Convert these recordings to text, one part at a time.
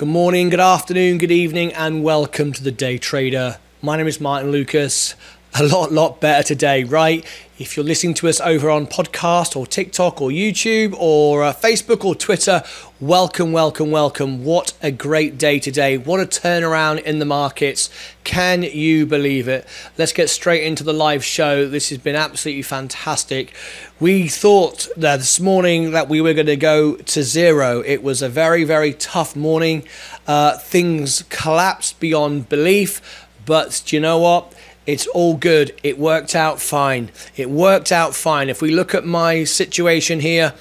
Good morning, good afternoon, good evening, and welcome to the Day Trader. My name is Martyn Lucas. A lot, lot better today, right? If you're listening to us over on podcast or TikTok or YouTube or uh, Facebook or Twitter, welcome, welcome, welcome. What a great day today. What a turnaround in the markets. Can you believe it? Let's get straight into the live show. This has been absolutely fantastic. We thought that this morning that we were going to go to zero. It was a very, very tough morning. Uh, things collapsed beyond belief. But do you know what? It's all good. It worked out fine. It worked out fine. If we look at my situation here,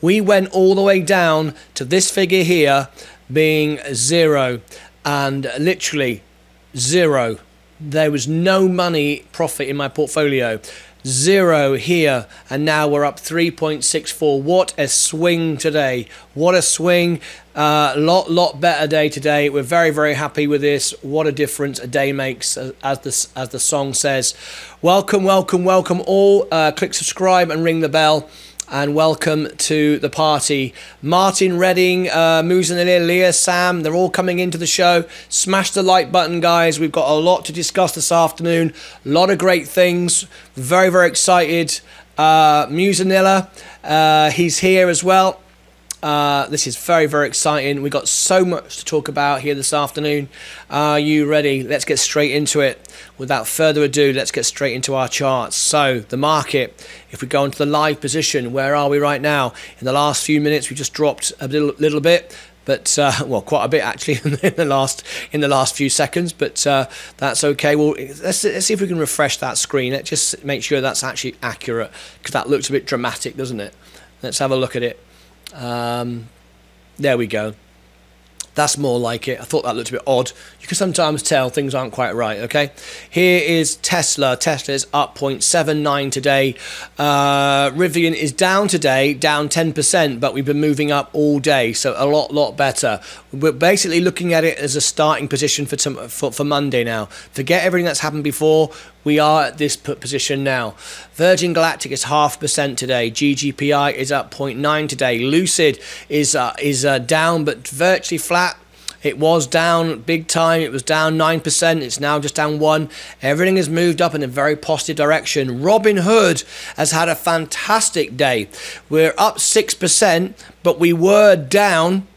we went all the way down to this figure here being zero and literally zero. There was no money profit in my portfolio zero here, and now we're up 3.64. What a swing today! What a swing! Uh, lot, lot better day today. We're very, very happy with this. What a difference a day makes, as the as the song says. Welcome, welcome, welcome all. Uh, click subscribe and ring the bell and welcome to the party. Martin Redding, uh, Leah, Sam, they're all coming into the show. Smash the like button, guys. We've got a lot to discuss this afternoon. A lot of great things. Very, very excited. Uh, Musanilla, uh, he's here as well. Uh, this is very, very exciting. We've got so much to talk about here this afternoon. Are you ready? Let's get straight into it. Without further ado, let's get straight into our charts. So, the market, if we go into the live position, where are we right now? In the last few minutes, we just dropped a little, little bit but uh, well, quite a bit actually in the last in the last few seconds. But uh, that's okay. Well, let's, let's see if we can refresh that screen. Let's just make sure that's actually accurate because that looks a bit dramatic, doesn't it? Let's have a look at it. Um, there we go. That's more like it. I thought that looked a bit odd. You can sometimes tell things aren't quite right, okay? Here is Tesla. Tesla is up 0.79 today. Uh, Rivian is down today, down 10%, but we've been moving up all day, so a lot, lot better. We're basically looking at it as a starting position for, for, for Monday now. Forget everything that's happened before. We are at this position now. Virgin Galactic is half percent today. GGPI is up 0.9 today. Lucid is uh, is uh, down but virtually flat. It was down big time. It was down 9%. It's now just down 1. Everything has moved up in a very positive direction. Robinhood has had a fantastic day. We're up 6%, but we were down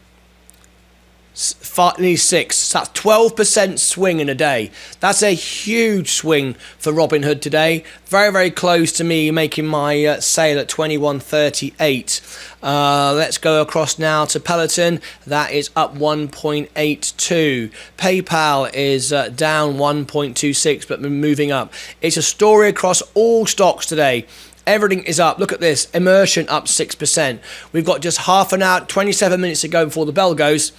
nearly six. That's 12% swing in a day. That's a huge swing for Robinhood today. Very, very close to me making my uh, sale at 21.38. Uh, let's go across now to Peloton. That is up 1.82. PayPal is uh, down 1.26, but moving up. It's a story across all stocks today. Everything is up. Look at this. Immersion up 6%. We've got just half an hour, 27 minutes to go before the bell goes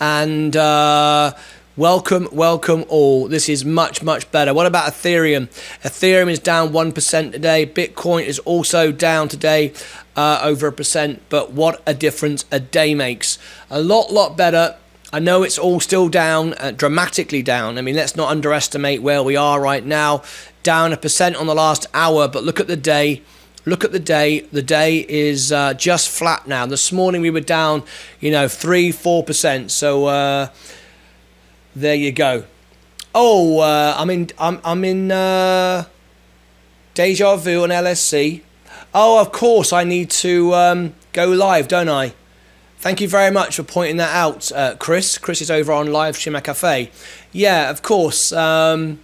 and uh, welcome, welcome all. This is much, much better. What about Ethereum? Ethereum is down 1% today. Bitcoin is also down today, uh, over a percent. But what a difference a day makes. A lot, lot better. I know it's all still down, uh, dramatically down. I mean, let's not underestimate where we are right now. Down a percent on the last hour, but look at the day. Look at the day. The day is uh, just flat now. This morning we were down, you know, three, four percent. So uh, there you go. Oh, uh, I'm in. I'm I'm in uh, Deja Vu on LSC. Oh, of course, I need to um, go live, don't I? Thank you very much for pointing that out, uh, Chris. Chris is over on Live Stream Cafe. Yeah, of course. Um,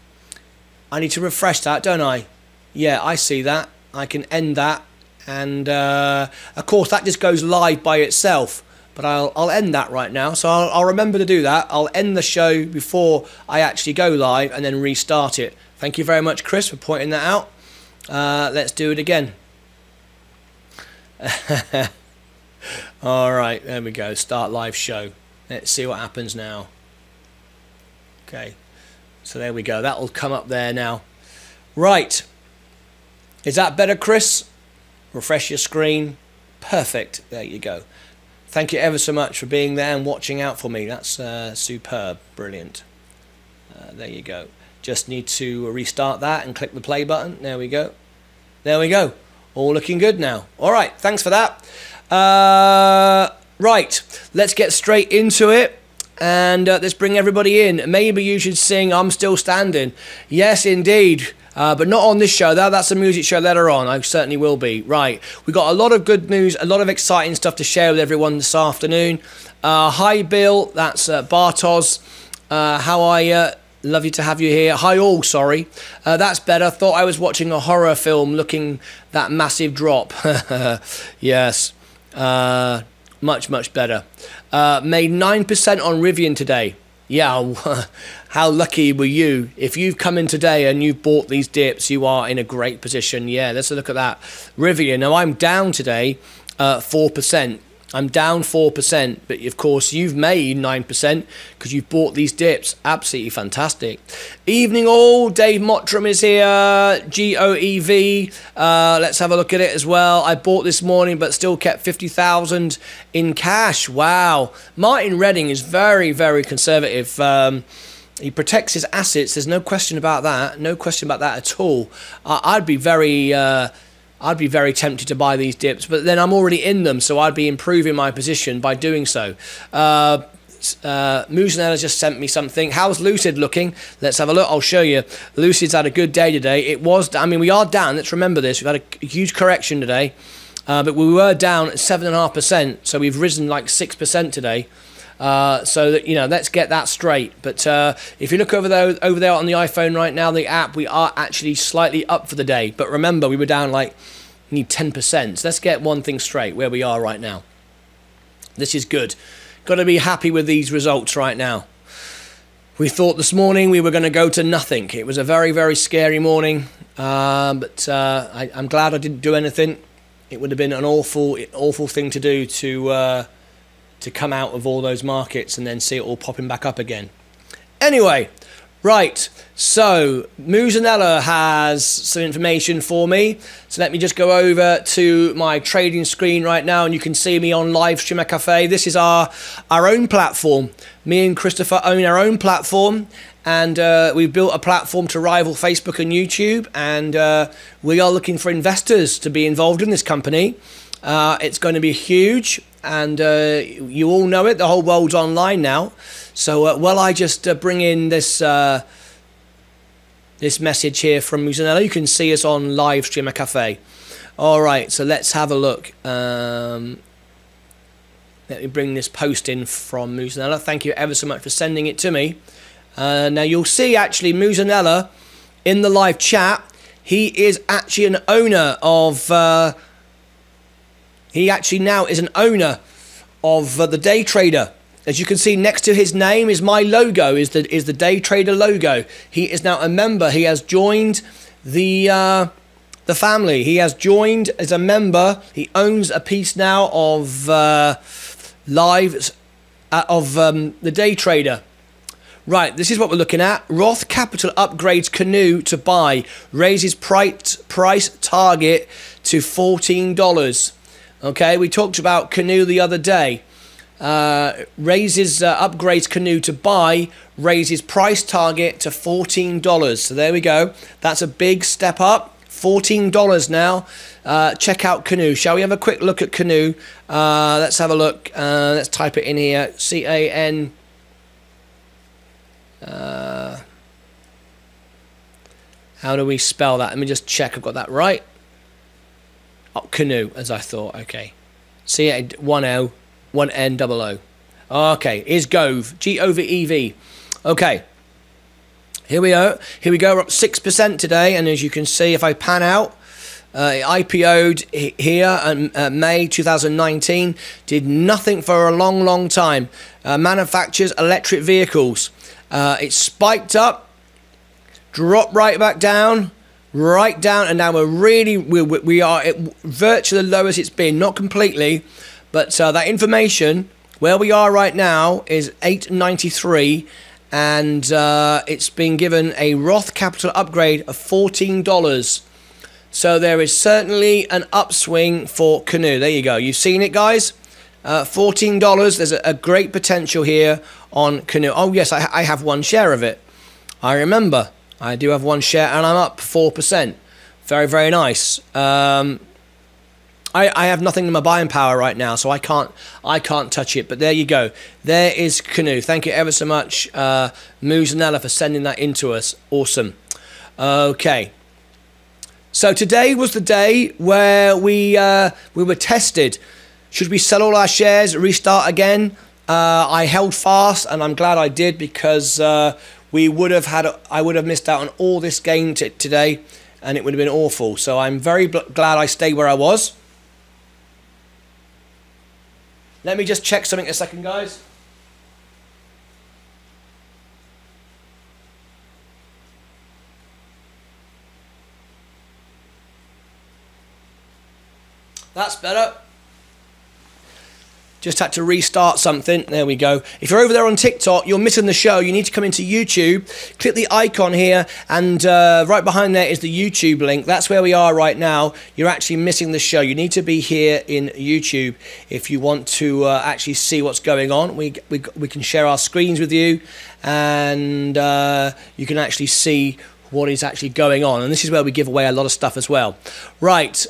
I need to refresh that, don't I? Yeah, I see that. I can end that and uh, of course that just goes live by itself but I'll, I'll end that right now. So I'll, I'll remember to do that. I'll end the show before I actually go live and then restart it. Thank you very much Chris for pointing that out. Uh, let's do it again. All right there we go. Start live show. Let's see what happens now. Okay so there we go. That'll come up there now. Right is that better, Chris? Refresh your screen. Perfect. There you go. Thank you ever so much for being there and watching out for me. That's uh, superb. Brilliant. Uh, there you go. Just need to restart that and click the play button. There we go. There we go. All looking good now. All right. Thanks for that. Uh, right. Let's get straight into it. and uh, let's bring everybody in. Maybe you should sing I'm Still Standing. Yes, indeed. Uh, but not on this show. That, that's a music show later on. I certainly will be. Right. we got a lot of good news, a lot of exciting stuff to share with everyone this afternoon. Uh, hi, Bill. That's uh, Bartos. Uh, how are you? Lovely to have you here. Hi, all. Sorry. Uh, that's better. Thought I was watching a horror film looking that massive drop. yes. Uh, much, much better. Uh, made 9% on Rivian today. Yeah, how lucky were you? If you've come in today and you've bought these dips, you are in a great position. Yeah, let's look at that. Rivian. Now, I'm down today, uh, 4%. I'm down 4%, but of course you've made 9% because you've bought these dips. Absolutely fantastic. Evening all, Dave Mottram is here, G-O-E-V. Uh, let's have a look at it as well. I bought this morning but still kept 50,000 in cash. Wow. Martin Redding is very, very conservative. Um, he protects his assets. There's no question about that. No question about that at all. I'd be very... Uh, I'd be very tempted to buy these dips, but then I'm already in them, so I'd be improving my position by doing so. Uh, uh, Musanella just sent me something. How's Lucid looking? Let's have a look. I'll show you. Lucid's had a good day today. It was, I mean, we are down. Let's remember this. We've had a, huge correction today, uh, but we were down at 7.5%, so we've risen like 6% today. Uh, so that you know, let's get that straight. But uh, if you look over there, over there on the iPhone right now, the app, we are actually slightly up for the day. But remember, we were down like need 10%. So let's get one thing straight where we are right now. This is good. Got to be happy with these results right now. We thought this morning we were going to go to nothing. It was a very, very scary morning, uh, but uh, I, am glad I didn't do anything. It would have been an awful, awful thing to do to uh, to come out of all those markets and then see it all popping back up again. Anyway, right. So Musanella has some information for me. So let me just go over to my trading screen right now, and you can see me on live stream cafe. This is our our own platform. Me and Christopher own our own platform, and uh, we've built a platform to rival Facebook and YouTube. And uh, we are looking for investors to be involved in this company. Uh, it's going to be huge, and uh, you all know it. The whole world's online now. So, uh, while I just uh, bring in this uh, this message here from Musanella, you can see us on live stream a cafe. All right, so let's have a look. Um, let me bring this post in from Musanella. Thank you ever so much for sending it to me. Uh, now you'll see actually Musanella in the live chat. He is actually an owner of he actually now is an owner of uh, the Day Trader. As you can see next to his name is my logo, is the is the Day Trader logo. He is now a member. He has joined the uh, the family. He has joined as a member. He owns a piece now of uh, lives uh, of um, the Day Trader. Right, this is what we're looking at. Roth Capital upgrades Canoo to buy, raises price price target to fourteen dollars. Okay, we talked about Canoo the other day. Uh, raises uh, upgrades Canoo to buy, raises price target to $14. So there we go. That's a big step up. $14 now. Uh, check out Canoo. Shall we have a quick look at Canoe? Uh, let's have a look. Uh, let's type it in here. C A N. Uh, how do we spell that? Let me just check I've got that right. Oh, canoe, as I thought. Okay. C A one O, one N double O. Okay, is Gove. G O V E V. Okay. Here we are. Here we go. We're up six percent today, and as you can see, if I pan out, uh, IPO'd here in uh, May 2019. Did nothing for a long, long time. Uh, manufactures electric vehicles. Uh, it spiked up, dropped right back down right down, and now we're really we, we are at virtually the lowest it's been, not completely, but uh, that information where we are right now is 893 and uh, it's been given a Roth Capital upgrade of $14. So there is certainly an upswing for Canoo. There you go. You've seen it, guys. Uh, $14. There's a, a, great potential here on Canoo. Oh, yes, I, I have one share of it. I remember. I do have one share and I'm up 4%. Very, very nice. Um, I, I have nothing in my buying power right now, so I can't I can't touch it. But there you go. There is Canoo. Thank you ever so much, uh, Muzanella, for sending that into us. Awesome. Okay. So today was the day where we uh, we were tested. Should we sell all our shares, restart again? Uh, I held fast, and I'm glad I did because uh, we would have had I would have missed out on all this game t- today, and it would have been awful. So I'm very bl- glad I stayed where I was. Let me just check something a second, guys. That's better. Just had to restart something. There we go. If you're over there on TikTok, you're missing the show. You need to come into YouTube, click the icon here, and uh, right behind there is the YouTube link. That's where we are right now. You're actually missing the show. You need to be here in YouTube if you want to uh, actually see what's going on. We, we, we can share our screens with you, and uh, you can actually see what is actually going on. And this is where we give away a lot of stuff as well. Right.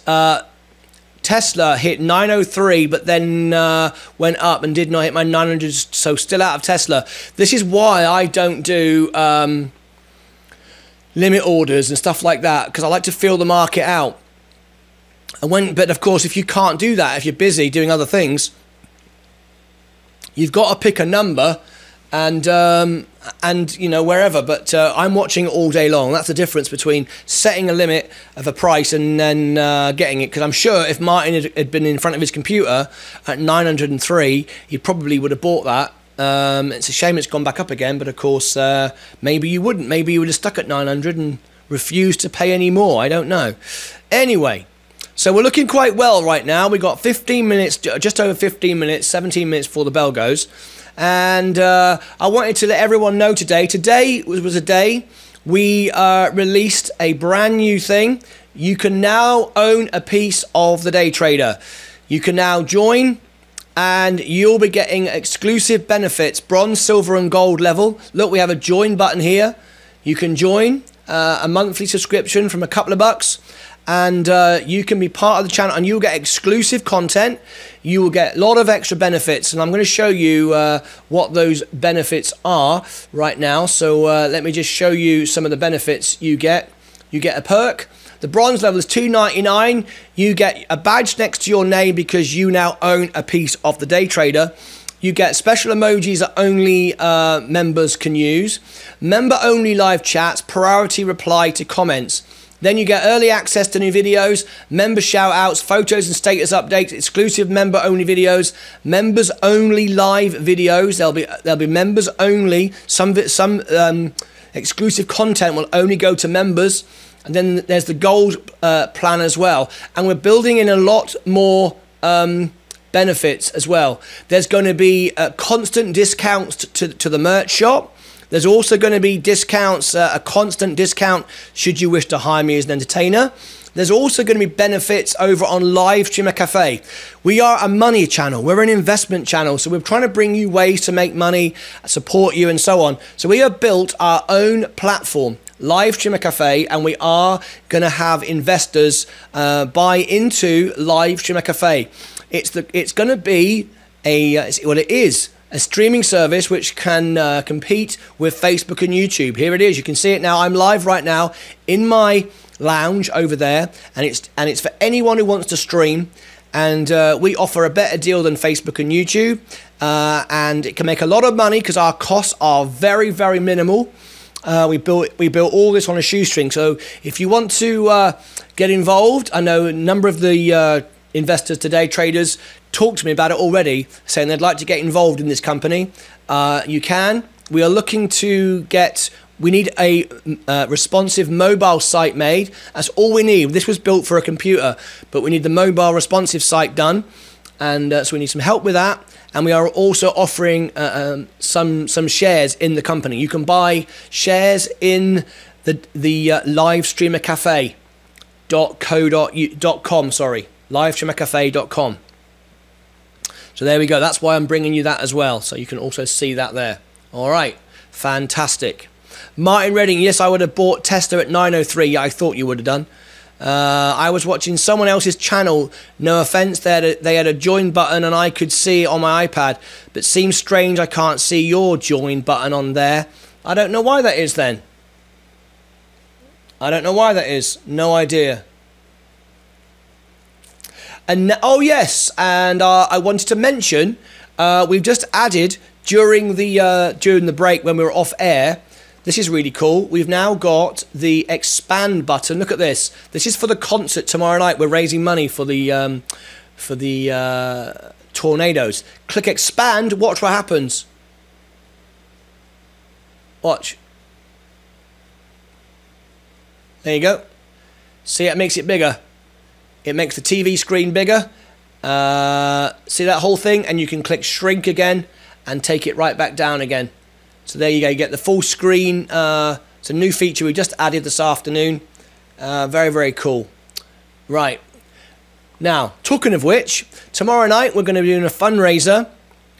Tesla hit 903, but then uh, went up and did not hit my 900, so still out of Tesla. This is why I don't do um, limit orders and stuff like that because I like to feel the market out. And when, but of course, if you can't do that, if you're busy doing other things, you've got to pick a number and um, and you know wherever. But uh, I'm watching all day long. That's the difference between setting a limit of a price and then uh, getting it. Because I'm sure if Martin had, had, been in front of his computer at 903, he probably would have bought that. Um, it's a shame it's gone back up again, but of course uh, maybe you wouldn't. Maybe you would have stuck at 900 and refused to pay any more. I don't know. Anyway. So we're looking quite well right now. We've got 15 minutes, just over 15 minutes, 17 minutes before the bell goes. And uh, I wanted to let everyone know today. Today was, was a day we uh, released a brand new thing. You can now own a piece of the day trader. You can now join and you'll be getting exclusive benefits bronze, silver, and gold level. Look, we have a join button here. You can join uh, a monthly subscription from a couple of bucks and uh, you can be part of the channel and you'll get exclusive content. You will get a lot of extra benefits. And i'm going to show you uh, what those benefits are right now. So uh, let me just show you some of the benefits you get. You get a perk. The bronze level is 299 you get a badge next to your name because you now own a piece of the day trader. You get special emojis that only uh, members can use. Member only live chats priority reply to comments then you get early access to new videos, member shout outs, photos and status updates, exclusive member only videos, members only live videos. There'll be there'll be members only. Some some um, exclusive content will only go to members. And then there's the gold uh, plan as well. And we're building in a lot more um, benefits as well. There's going to be uh, constant discounts to, to the merch shop. There's also going to be discounts, uh, a constant discount should you wish to hire me as an entertainer. There's also going to be benefits over on Live Streamer Cafe. We are a money channel. We're an investment channel. So we're trying to bring you ways to make money, support you, and so on. So we have built our own platform. Live Streamer Cafe, and we are going to have investors uh, buy into Live Streamer Cafe. It's the it's going to be a well, it is a streaming service which can uh, compete with Facebook and YouTube. Here it is. You can see it now. I'm live right now in my lounge over there, and it's and it's for anyone who wants to stream. And uh, we offer a better deal than Facebook and YouTube, uh, and it can make a lot of money because our costs are very very minimal. Uh, we built we built all this on a shoestring. So if you want to uh, get involved, I know a number of the uh, investors today, traders, talk to me about it already, saying they'd like to get involved in this company. Uh, you can. We are looking to get. We need a uh, responsive mobile site made. That's all we need. This was built for a computer, but we need the mobile responsive site done, and uh, so we need some help with that. And we are also offering uh, um, some some shares in the company. You can buy shares in the the uh, dot co dot com sorry livestreamercafe.com. So there we go. That's why I'm bringing you that as well. So you can also see that there. All right. Fantastic. Martin Redding, yes, I would have bought Tesla at 903. Yeah, I thought you would have done. Uh, I was watching someone else's channel. No offense, they had, a, they had a join button and I could see it on my iPad. But seems strange I can't see your join button on there. I don't know why that is then. I don't know why that is. No idea. And oh yes, and uh, I wanted to mention uh, we've just added during the uh, during the break when we were off air. This is really cool. We've now got the expand button. Look at this. This is for the concert tomorrow night. We're raising money for the um, for the uh, tornadoes. Click expand. Watch what happens. Watch. There you go. See, it makes it bigger. It makes the TV screen bigger. Uh, see that whole thing? And you can click shrink again and take it right back down again. So there you go. You get the full screen. Uh, it's a new feature we just added this afternoon. Uh, very, very cool. Right. Now, talking of which, tomorrow night we're going to be doing a fundraiser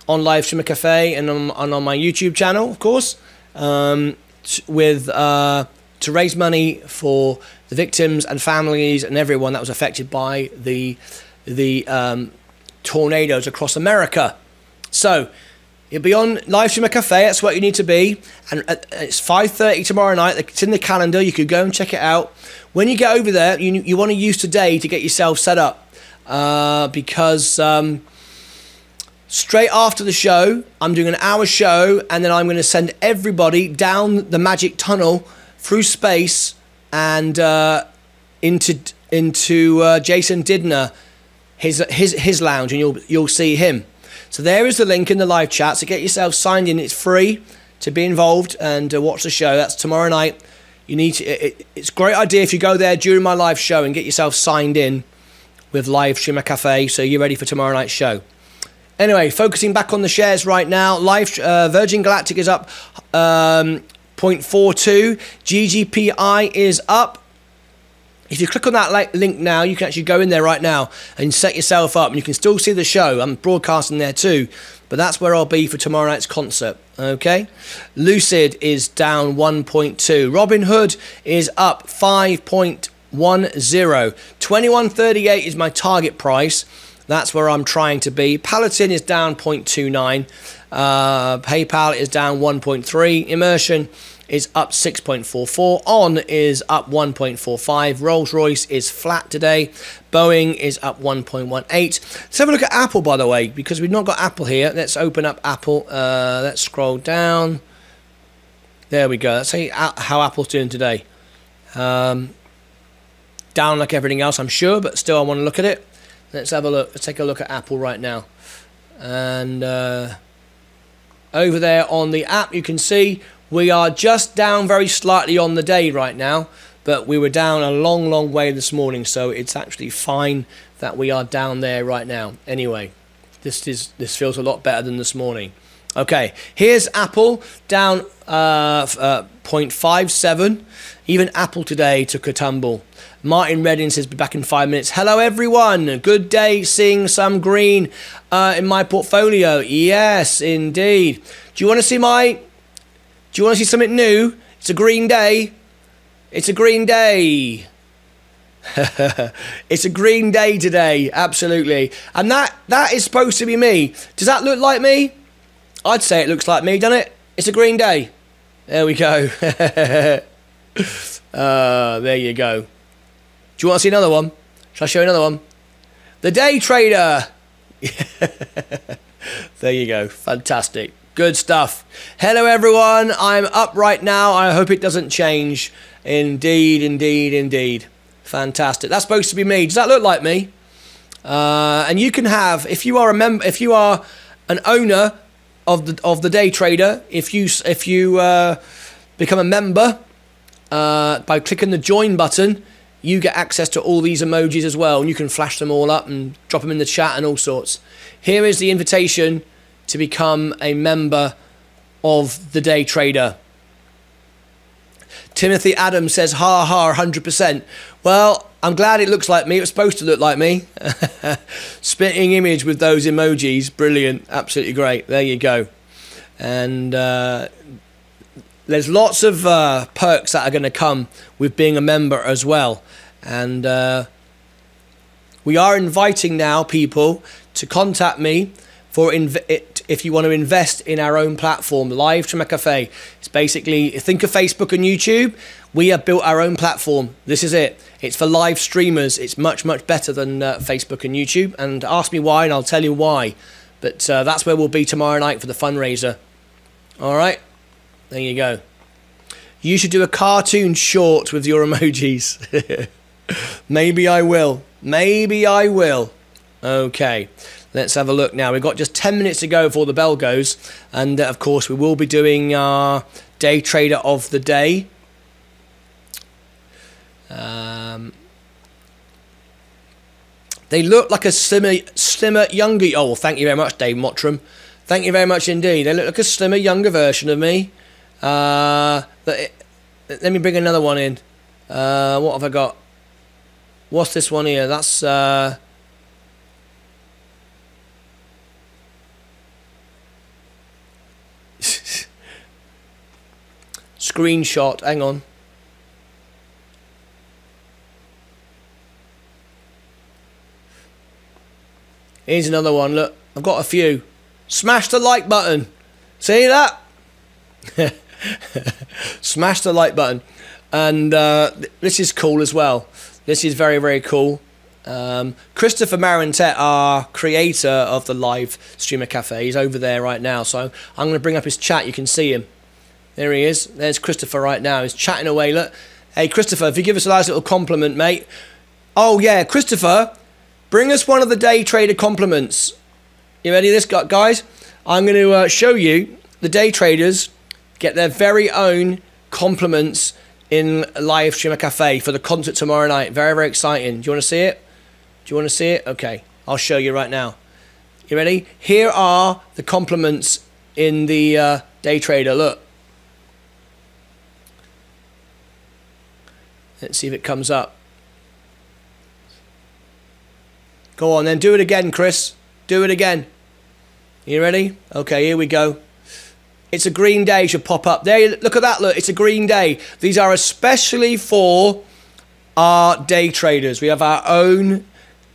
on Live Streamer Cafe and on, and on my YouTube channel, of course, um, with uh, to raise money for the victims and families and everyone that was affected by the the um, tornadoes across America. So you'll be on live stream cafe. That's what you need to be, and it's five thirty tomorrow night. It's in the calendar. You could go and check it out. When you get over there, you you want to use today to get yourself set up uh, because. Um, straight after the show, I'm doing an hour show, and then I'm going to send everybody down the magic tunnel through space and uh, into into uh, Jason Didner, his his his lounge, and you'll you'll see him. So there is the link in the live chat. So get yourself signed in. It's free to be involved and uh, watch the show. That's tomorrow night. You need to. It, it's a great idea if you go there during my live show and get yourself signed in with Live Streamer Cafe, so you're ready for tomorrow night's show. Anyway, focusing back on the shares right now. Live uh, Virgin Galactic is up um, 0.42. GGPI is up. If you click on that link now, you can actually go in there right now and set yourself up, and you can still see the show. I'm broadcasting there too, but that's where I'll be for tomorrow night's concert. Okay, Lucid is down 1.2. Robinhood is up 5.10. 2138 is my target price. That's where I'm trying to be. Paladin is down 0.29. Uh, PayPal is down 1.3. Immersion is up 6.44. On is up 1.45. Rolls Royce is flat today. Boeing is up 1.18. Let's have a look at Apple, by the way, because we've not got Apple here. Let's open up Apple. Uh, let's scroll down. There we go. Let's see how Apple's doing today. Um, down like everything else, I'm sure, but still, I want to look at it. Let's have a look. Let's take a look at Apple right now. And uh, over there on the app, you can see we are just down very slightly on the day right now, but we were down a long, long way this morning, so it's actually fine that we are down there right now. Anyway, this is this feels a lot better than this morning. Okay, here's Apple down uh, uh, 0.57. Even Apple today took a tumble. Martin Redding says, be back in five minutes. Hello, everyone. Good day seeing some green uh, in my portfolio. Yes, indeed. Do you want to see my. Do you want to see something new? It's a green day. It's a green day. it's a green day today, absolutely. And that that is supposed to be me. Does that look like me? I'd say it looks like me, doesn't it? It's a green day. There we go. uh, there you go. Do you want to see another one? Shall I show you another one? The Day Trader. there you go. Fantastic. Good stuff. Hello, everyone. I'm up right now. I hope it doesn't change. Indeed, indeed, indeed. Fantastic. That's supposed to be me. Does that look like me? Uh, and you can have, if you are a member, if you are an owner of the of the Day Trader, if you if you uh, become a member uh, by clicking the join button, you get access to all these emojis as well, and you can flash them all up and drop them in the chat and all sorts. Here is the invitation to become a member of the Day Trader. Timothy Adams says, ha ha, 100%. Well, I'm glad it looks like me. It was supposed to look like me. Spitting image with those emojis. Brilliant. Absolutely great. There you go. And uh, there's lots of uh, perks that are going to come with being a member as well. And uh, we are inviting now people to contact me for inv- if you want to invest in our own platform, Live Streamer Cafe. It's basically think of Facebook and YouTube. We have built our own platform. This is it. It's for live streamers. It's much much better than uh, Facebook and YouTube. And ask me why, and I'll tell you why. But uh, that's where we'll be tomorrow night for the fundraiser. All right, there you go. You should do a cartoon short with your emojis. Maybe I will. Maybe I will. Okay, let's have a look now. We've got just 10 minutes to go before the bell goes. And uh, of course, we will be doing our day trader of the day. Um, they look like a slimmer, slimmer, younger. Oh, well, thank you very much, Dave Mottram. Thank you very much indeed. They look like a slimmer, younger version of me. Uh, let me bring another one in. Uh, what have I got? What's this one here? That's. Uh, screenshot. Hang on. Here's another one. Look, I've got a few. Smash the like button. See that? Smash the like button. And uh, this is cool as well. This is very, very cool. Um, Christopher Marantet, our creator of the live streamer cafe, is over there right now. So I'm going to bring up his chat. You can see him. There he is. There's Christopher right now. He's chatting away. Look. Hey, Christopher, if you give us a nice little compliment, mate. Oh, yeah, Christopher, bring us one of the day trader compliments. You ready, this guys? I'm going to uh, show you the day traders get their very own compliments in live streamer cafe for the concert tomorrow night. Very, very exciting. Do you want to see it? Do you want to see it? Okay, I'll show you right now. You ready? Here are the compliments in the uh, day trader. Look. Let's see if it comes up. Go on then, do it again, Chris. Do it again. You ready? Okay, here we go. It's a green day should pop up. There, look at that, look, it's a green day. These are especially for our day traders. We have our own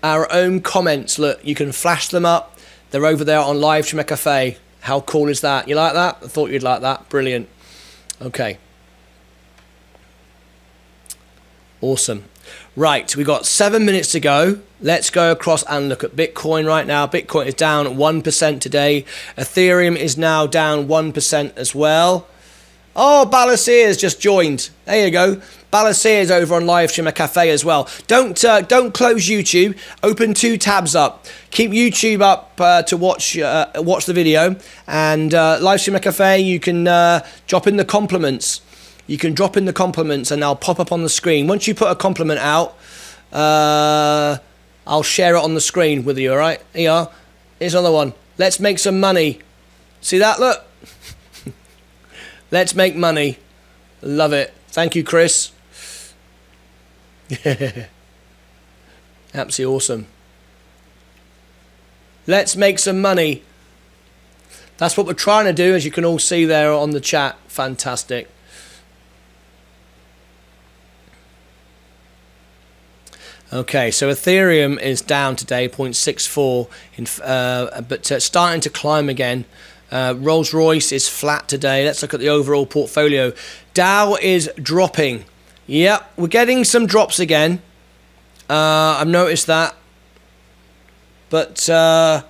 our own comments. Look, you can flash them up. They're over there on Live Streamer Cafe. How cool is that? You like that? I thought you'd like that. Brilliant. Okay. Awesome. Right, we got seven minutes to go. Let's go across and look at Bitcoin right now. Bitcoin is down 1% today. Ethereum is now down 1% as well. Oh, Balasir has just joined. There you go. Balasir is over on Live Streamer Cafe as well. Don't uh, don't close YouTube. Open two tabs up. Keep YouTube up uh, to watch uh, watch the video. And uh, Live Streamer Cafe, you can uh, drop in the compliments you can drop in the compliments and they'll pop up on the screen. Once you put a compliment out, uh, I'll share it on the screen with you, alright? Here Here's another one. Let's make some money. See that? Look. Let's make money. Love it. Thank you, Chris. Absolutely awesome. Let's make some money. That's what we're trying to do, as you can all see there on the chat. Fantastic. Okay, so Ethereum is down today, 0.64, in, uh, but uh, starting to climb again. Uh, Rolls Royce is flat today. Let's look at the overall portfolio. Dow is dropping. Yep, we're getting some drops again. Uh, I've noticed that, but uh,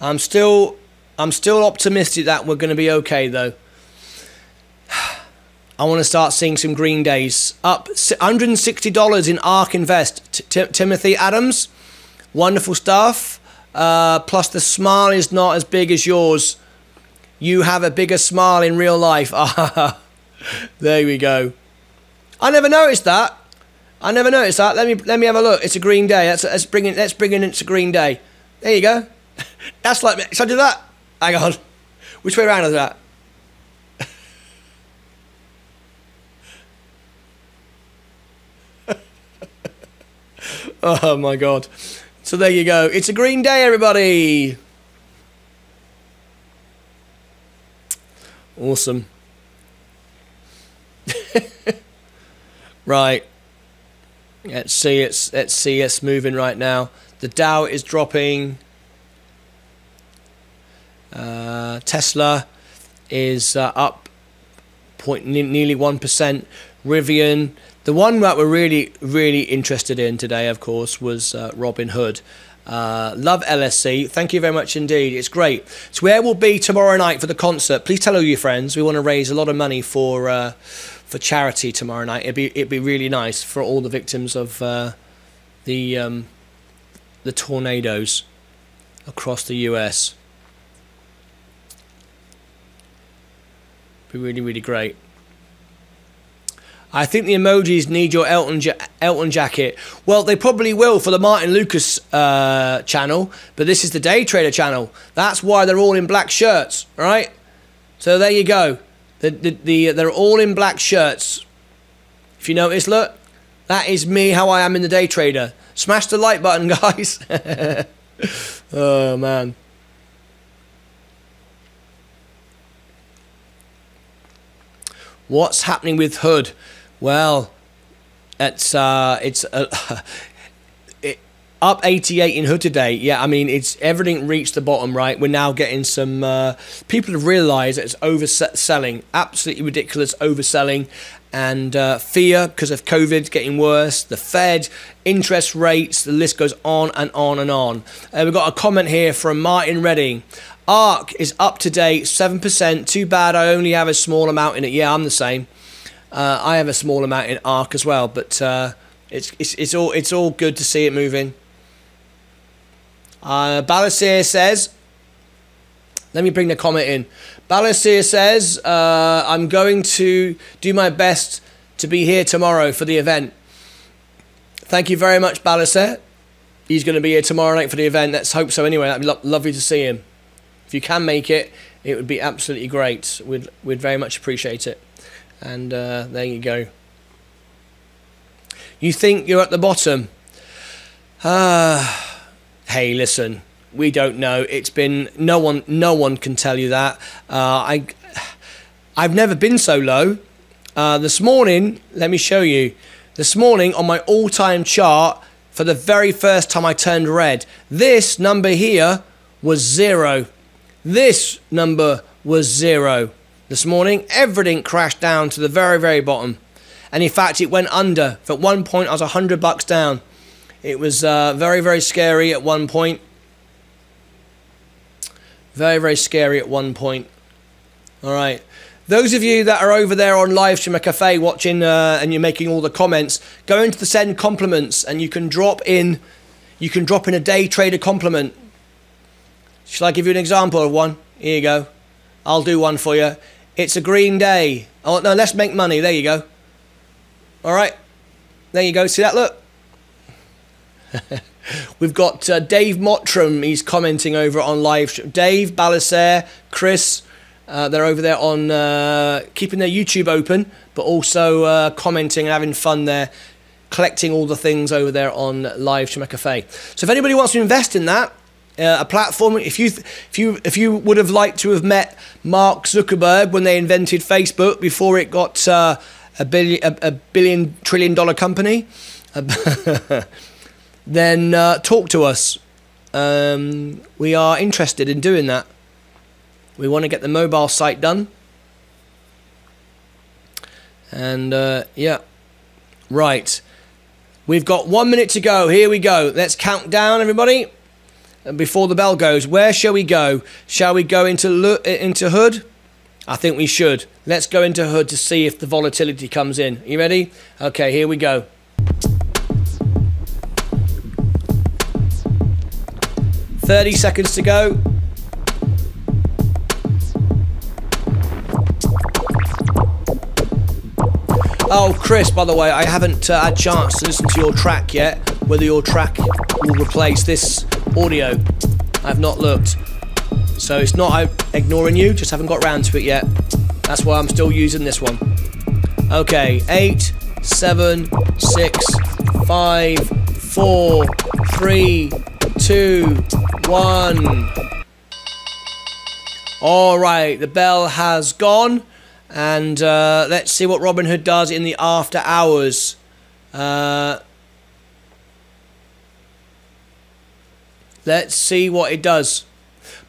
I'm still I'm still optimistic that we're going to be okay though. I want to start seeing some green days. Up $160 in ARK Invest. T Timothy Adams, wonderful stuff. Uh, plus, the smile is not as big as yours. You have a bigger smile in real life. there we go. I never noticed that. I never noticed that. Let me let me have a look. It's a green day. Let's let's bring it. Let's bring in. It's a green day. There you go. That's like. Should I do that? Hang on. Which way around is that? Oh my god. So there you go. It's a green day, everybody. Awesome. right. Let's see it's let's see it's moving right now. The Dow is dropping. Uh, Tesla is uh, up point nearly one percent. Rivian, the one that we're really really interested in today, of course, was uh, Robinhood. Uh, love LSC. Thank you very much indeed. It's great. So where we'll be tomorrow night for the concert. Please tell all your friends. We want to raise a lot of money for uh, for charity tomorrow night. It'd be it'd be really nice for all the victims of uh, the um, the tornadoes across the US. Be really really great. I think the emojis need your Elton ja- Elton jacket. Well, they probably will for the Martyn Lucas uh, channel, but this is the Day Trader channel. That's why they're all in black shirts, right? So there you go. The, the, the, they're all in black shirts. If you notice, look, that is me how I am in the Day Trader. Smash the like button, guys. oh, man. What's happening with Hood? Well, it's uh, it's uh, up 88 in Hood today. Yeah, I mean it's everything reached the bottom. Right, we're now getting some uh, people have realised that it's overselling, absolutely ridiculous overselling, and uh, fear because of COVID getting worse. The Fed, interest rates, the list goes on and on and on. Uh, we've got a comment here from Martin Redding. ARK is up to date, 7%. Too bad I only have a small amount in it. Yeah, I'm the same. Uh, I have a small amount in ARK as well, but uh, it's, it's it's all it's all good to see it moving. Uh, Balasir says, let me bring the comment in. Balasir says, uh, I'm going to do my best to be here tomorrow for the event. Thank you very much, Balasir. He's going to be here tomorrow night for the event. Let's hope so. Anyway, that'd be lo- lovely to see him. If you can make it, it would be absolutely great. We'd we'd very much appreciate it. And uh, there you go. You think you're at the bottom? Ah, hey, listen. We don't know. It's been no one. No one can tell you that. Uh, I, I've never been so low. Uh, this morning, let me show you. This morning on my all-time chart, for the very first time I turned red. This number here was zero. This number was zero this morning, everything crashed down to the very, very bottom. And in fact, it went under. At one point, I was 100 bucks down. It was uh, very, very scary at one point. Very, very scary at one point. All right. Those of you that are over there on live stream at cafe watching uh, and you're making all the comments, go into the send compliments and you can drop in you can drop in a day trader compliment. Shall I give you an example of one? Here you go. I'll do one for you. It's a green day. Oh, no, let's make money. There you go. All right. There you go. See that? Look. We've got uh, Dave Mottram. He's commenting over on live. Dave, Balasair, Chris. Uh, they're over there on uh, keeping their YouTube open, but also uh, commenting and having fun there, collecting all the things over there on live Streamer Cafe. So if anybody wants to invest in that, uh, a platform. If you if you if you would have liked to have met Mark Zuckerberg when they invented Facebook before it got uh, a billion a, a, billion trillion dollar company, then uh, talk to us. Um, we are interested in doing that. We want to get the mobile site done. And uh, yeah, right. We've got one minute to go. Here we go. Let's count down, everybody before the bell goes, where shall we go? Shall we go into into Hood? I think we should. Let's go into Hood to see if the volatility comes in. You ready? Okay, here we go. Thirty seconds to go. Oh, Chris, by the way, I haven't uh, had a chance to listen to your track yet. Whether your track will replace this audio. I've not looked. So it's not I'm ignoring you, just haven't got round to it yet. That's why I'm still using this one. Okay, eight, seven, six, five, four, three, two, one. All right, the bell has gone, and uh, let's see what Robinhood does in the after hours. Uh, Let's see what it does.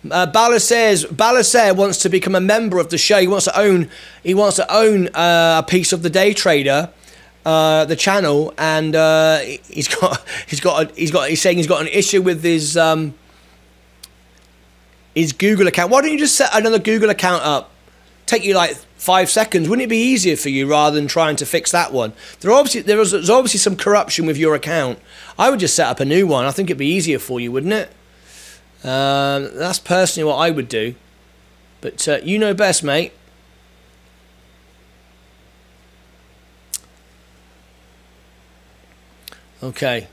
Uh, says Balasair wants to become a member of the show. He wants to own. He wants to own uh, a piece of the Day Trader, uh, the channel, and uh, he's got. He's got. A, he's got. He's saying he's got an issue with his um, his Google account. Why don't you just set another Google account up? Take you like five seconds. Wouldn't it be easier for you rather than trying to fix that one? There obviously there was there's obviously some corruption with your account. I would just set up a new one. I think it'd be easier for you, wouldn't it? Um, that's personally what I would do. But uh, you know best, mate. Okay.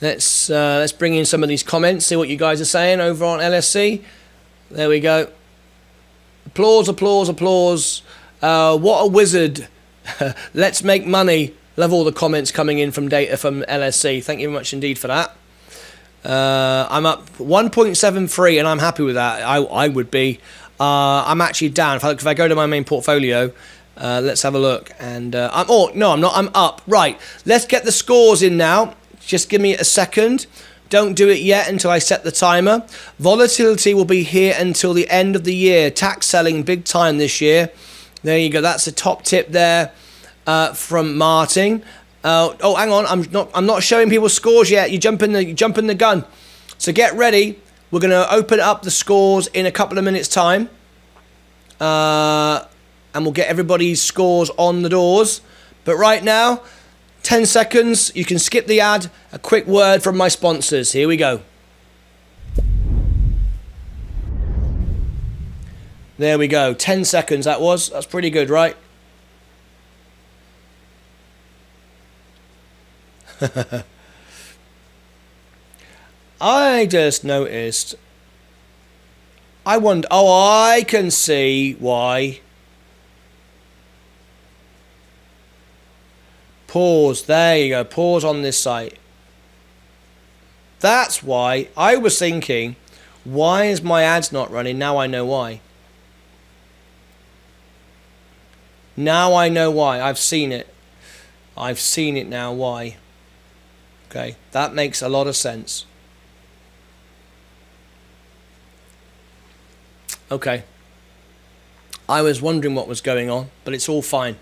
Let's uh, let's bring in some of these comments. See what you guys are saying over on LSC. There we go. Applause, applause, applause. Uh, what a wizard. let's make money. Love all the comments coming in from data from LSC. Thank you very much indeed for that. Uh, I'm up 1.73 and I'm happy with that. I, I would be. Uh, I'm actually down. If I, if I, go to my main portfolio, uh, let's have a look. And uh, I'm, oh, no, I'm not. I'm up. Right. Let's get the scores in now. Just give me a second. Don't do it yet until I set the timer. Volatility will be here until the end of the year. Tax selling big time this year. There you go. That's a top tip there uh, from Martin. Uh, oh, hang on. I'm not. I'm not showing people scores yet. You jump in the. You jump in the gun. So get ready. We're going to open up the scores in a couple of minutes' time, uh, and we'll get everybody's scores on the doors. But right now, 10 seconds. You can skip the ad. A quick word from my sponsors. Here we go. There we go. 10 seconds that was. That's pretty good, right? I just noticed. I wonder. Oh, I can see why. Pause. There you go. Pause on this site. That's why I was thinking, why is my ads not running? Now I know why. Now I know why. I've seen it. I've seen it now. Why? Okay, that makes a lot of sense. Okay. I was wondering what was going on, but it's all fine.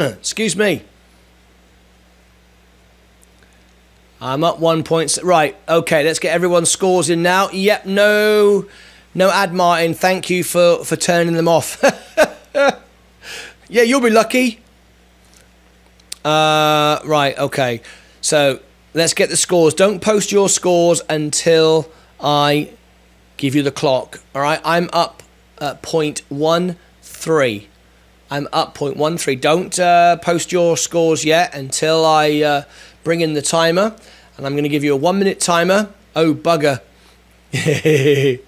Excuse me. I'm up one point. Right, okay, let's get everyone's scores in now. Yep, no no ad, Martyn. Thank you for, for turning them off. yeah, you'll be lucky. Uh, right, okay. So let's get the scores. Don't post your scores until I give you the clock. All right, I'm up at point one three. I'm up 0.13. Don't uh, post your scores yet until I uh, bring in the timer, and I'm going to give you a one minute timer. Oh bugger!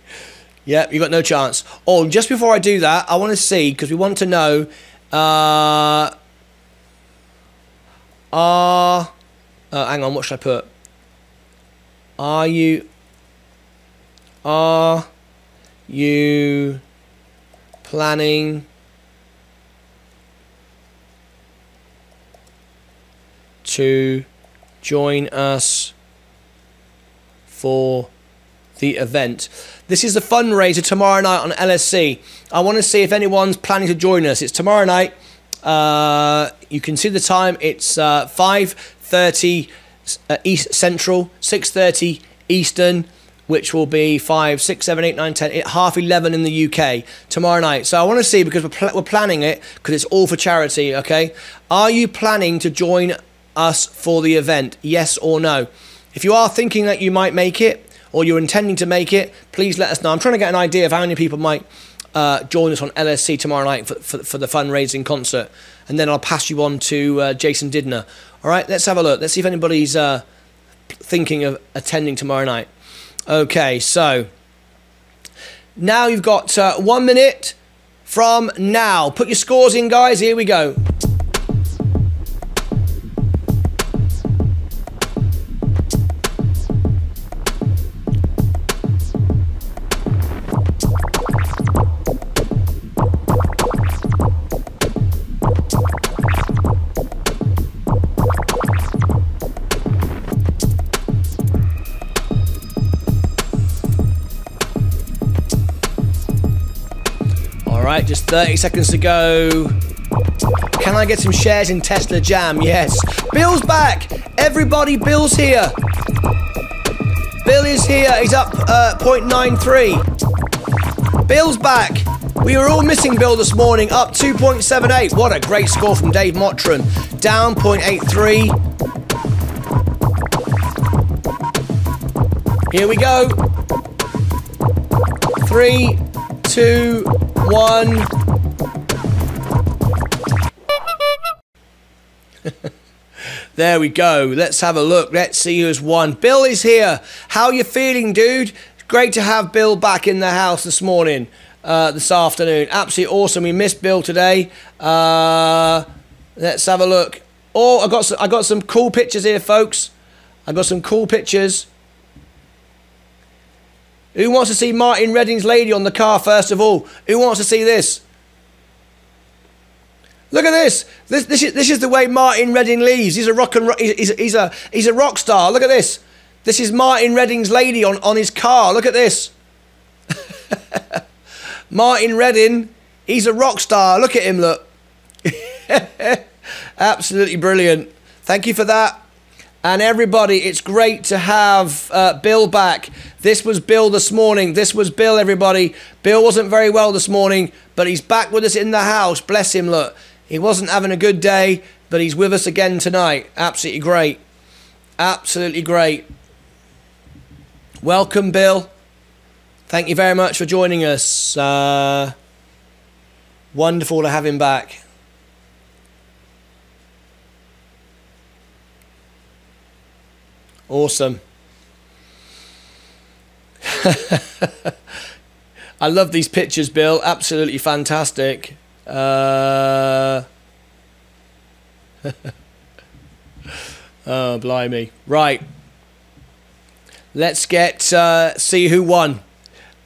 Yep, you got no chance. Oh, just before I do that, I want to see because we want to know. Uh, are uh, hang on, what should I put? Are you are you planning to join us for the event? This is the fundraiser tomorrow night on LSC. I want to see if anyone's planning to join us. It's tomorrow night. Uh, you can see the time. It's uh, 5.30 uh, East Central, 6.30 Eastern, which will be 5, 6, 7, 8, 9, 10, half 11 in the UK tomorrow night. So I want to see, because we're, pl- we're planning it, because it's all for charity, okay? Are you planning to join us for the event? Yes or no? If you are thinking that you might make it, or you're intending to make it, please let us know. I'm trying to get an idea of how many people might uh, join us on LSC tomorrow night for, for, for, the fundraising concert. And then I'll pass you on to uh, Jason Didner. All right, let's have a look. Let's see if anybody's uh, thinking of attending tomorrow night. Okay, so now you've got uh, one minute from now. Put your scores in, guys. Here we go. Right, just 30 seconds to go. Can I get some shares in Tesla Jam? Yes. Bill's back. Everybody, Bill's here. Bill is here. He's up uh, 0.93. Bill's back. We were all missing Bill this morning, up 2.78. What a great score from Dave Mottram. Down 0.83. Here we go. Three, two, one. there we go. Let's have a look. Let's see who's won. Bill is here. How you feeling, dude? Great to have Bill back in the house this morning, uh, this afternoon. Absolutely awesome. We missed Bill today. Uh, let's have a look. Oh, I got some, I got some cool pictures here, folks. I got some cool pictures. Who wants to see Martin Redding's lady on the car first of all? Who wants to see this? Look at this. This, this, is, this is the way Martin Redding leaves. He's a rock and ro- he's, he's, a he's a rock star. Look at this. This is Martin Redding's lady on, on his car. Look at this. Martin Redding, he's a rock star. Look at him. Look. Absolutely brilliant. Thank you for that. And everybody, it's great to have uh, Bill back. This was Bill this morning. This was Bill, everybody. Bill wasn't very well this morning, but he's back with us in the house. Bless him, look. He wasn't having a good day, but he's with us again tonight. Absolutely great. Absolutely great. Welcome, Bill. Thank you very much for joining us. Uh, wonderful to have him back. Awesome. I love these pictures, Bill. Absolutely fantastic. Uh... oh, blimey. Right. Let's get uh, see who won.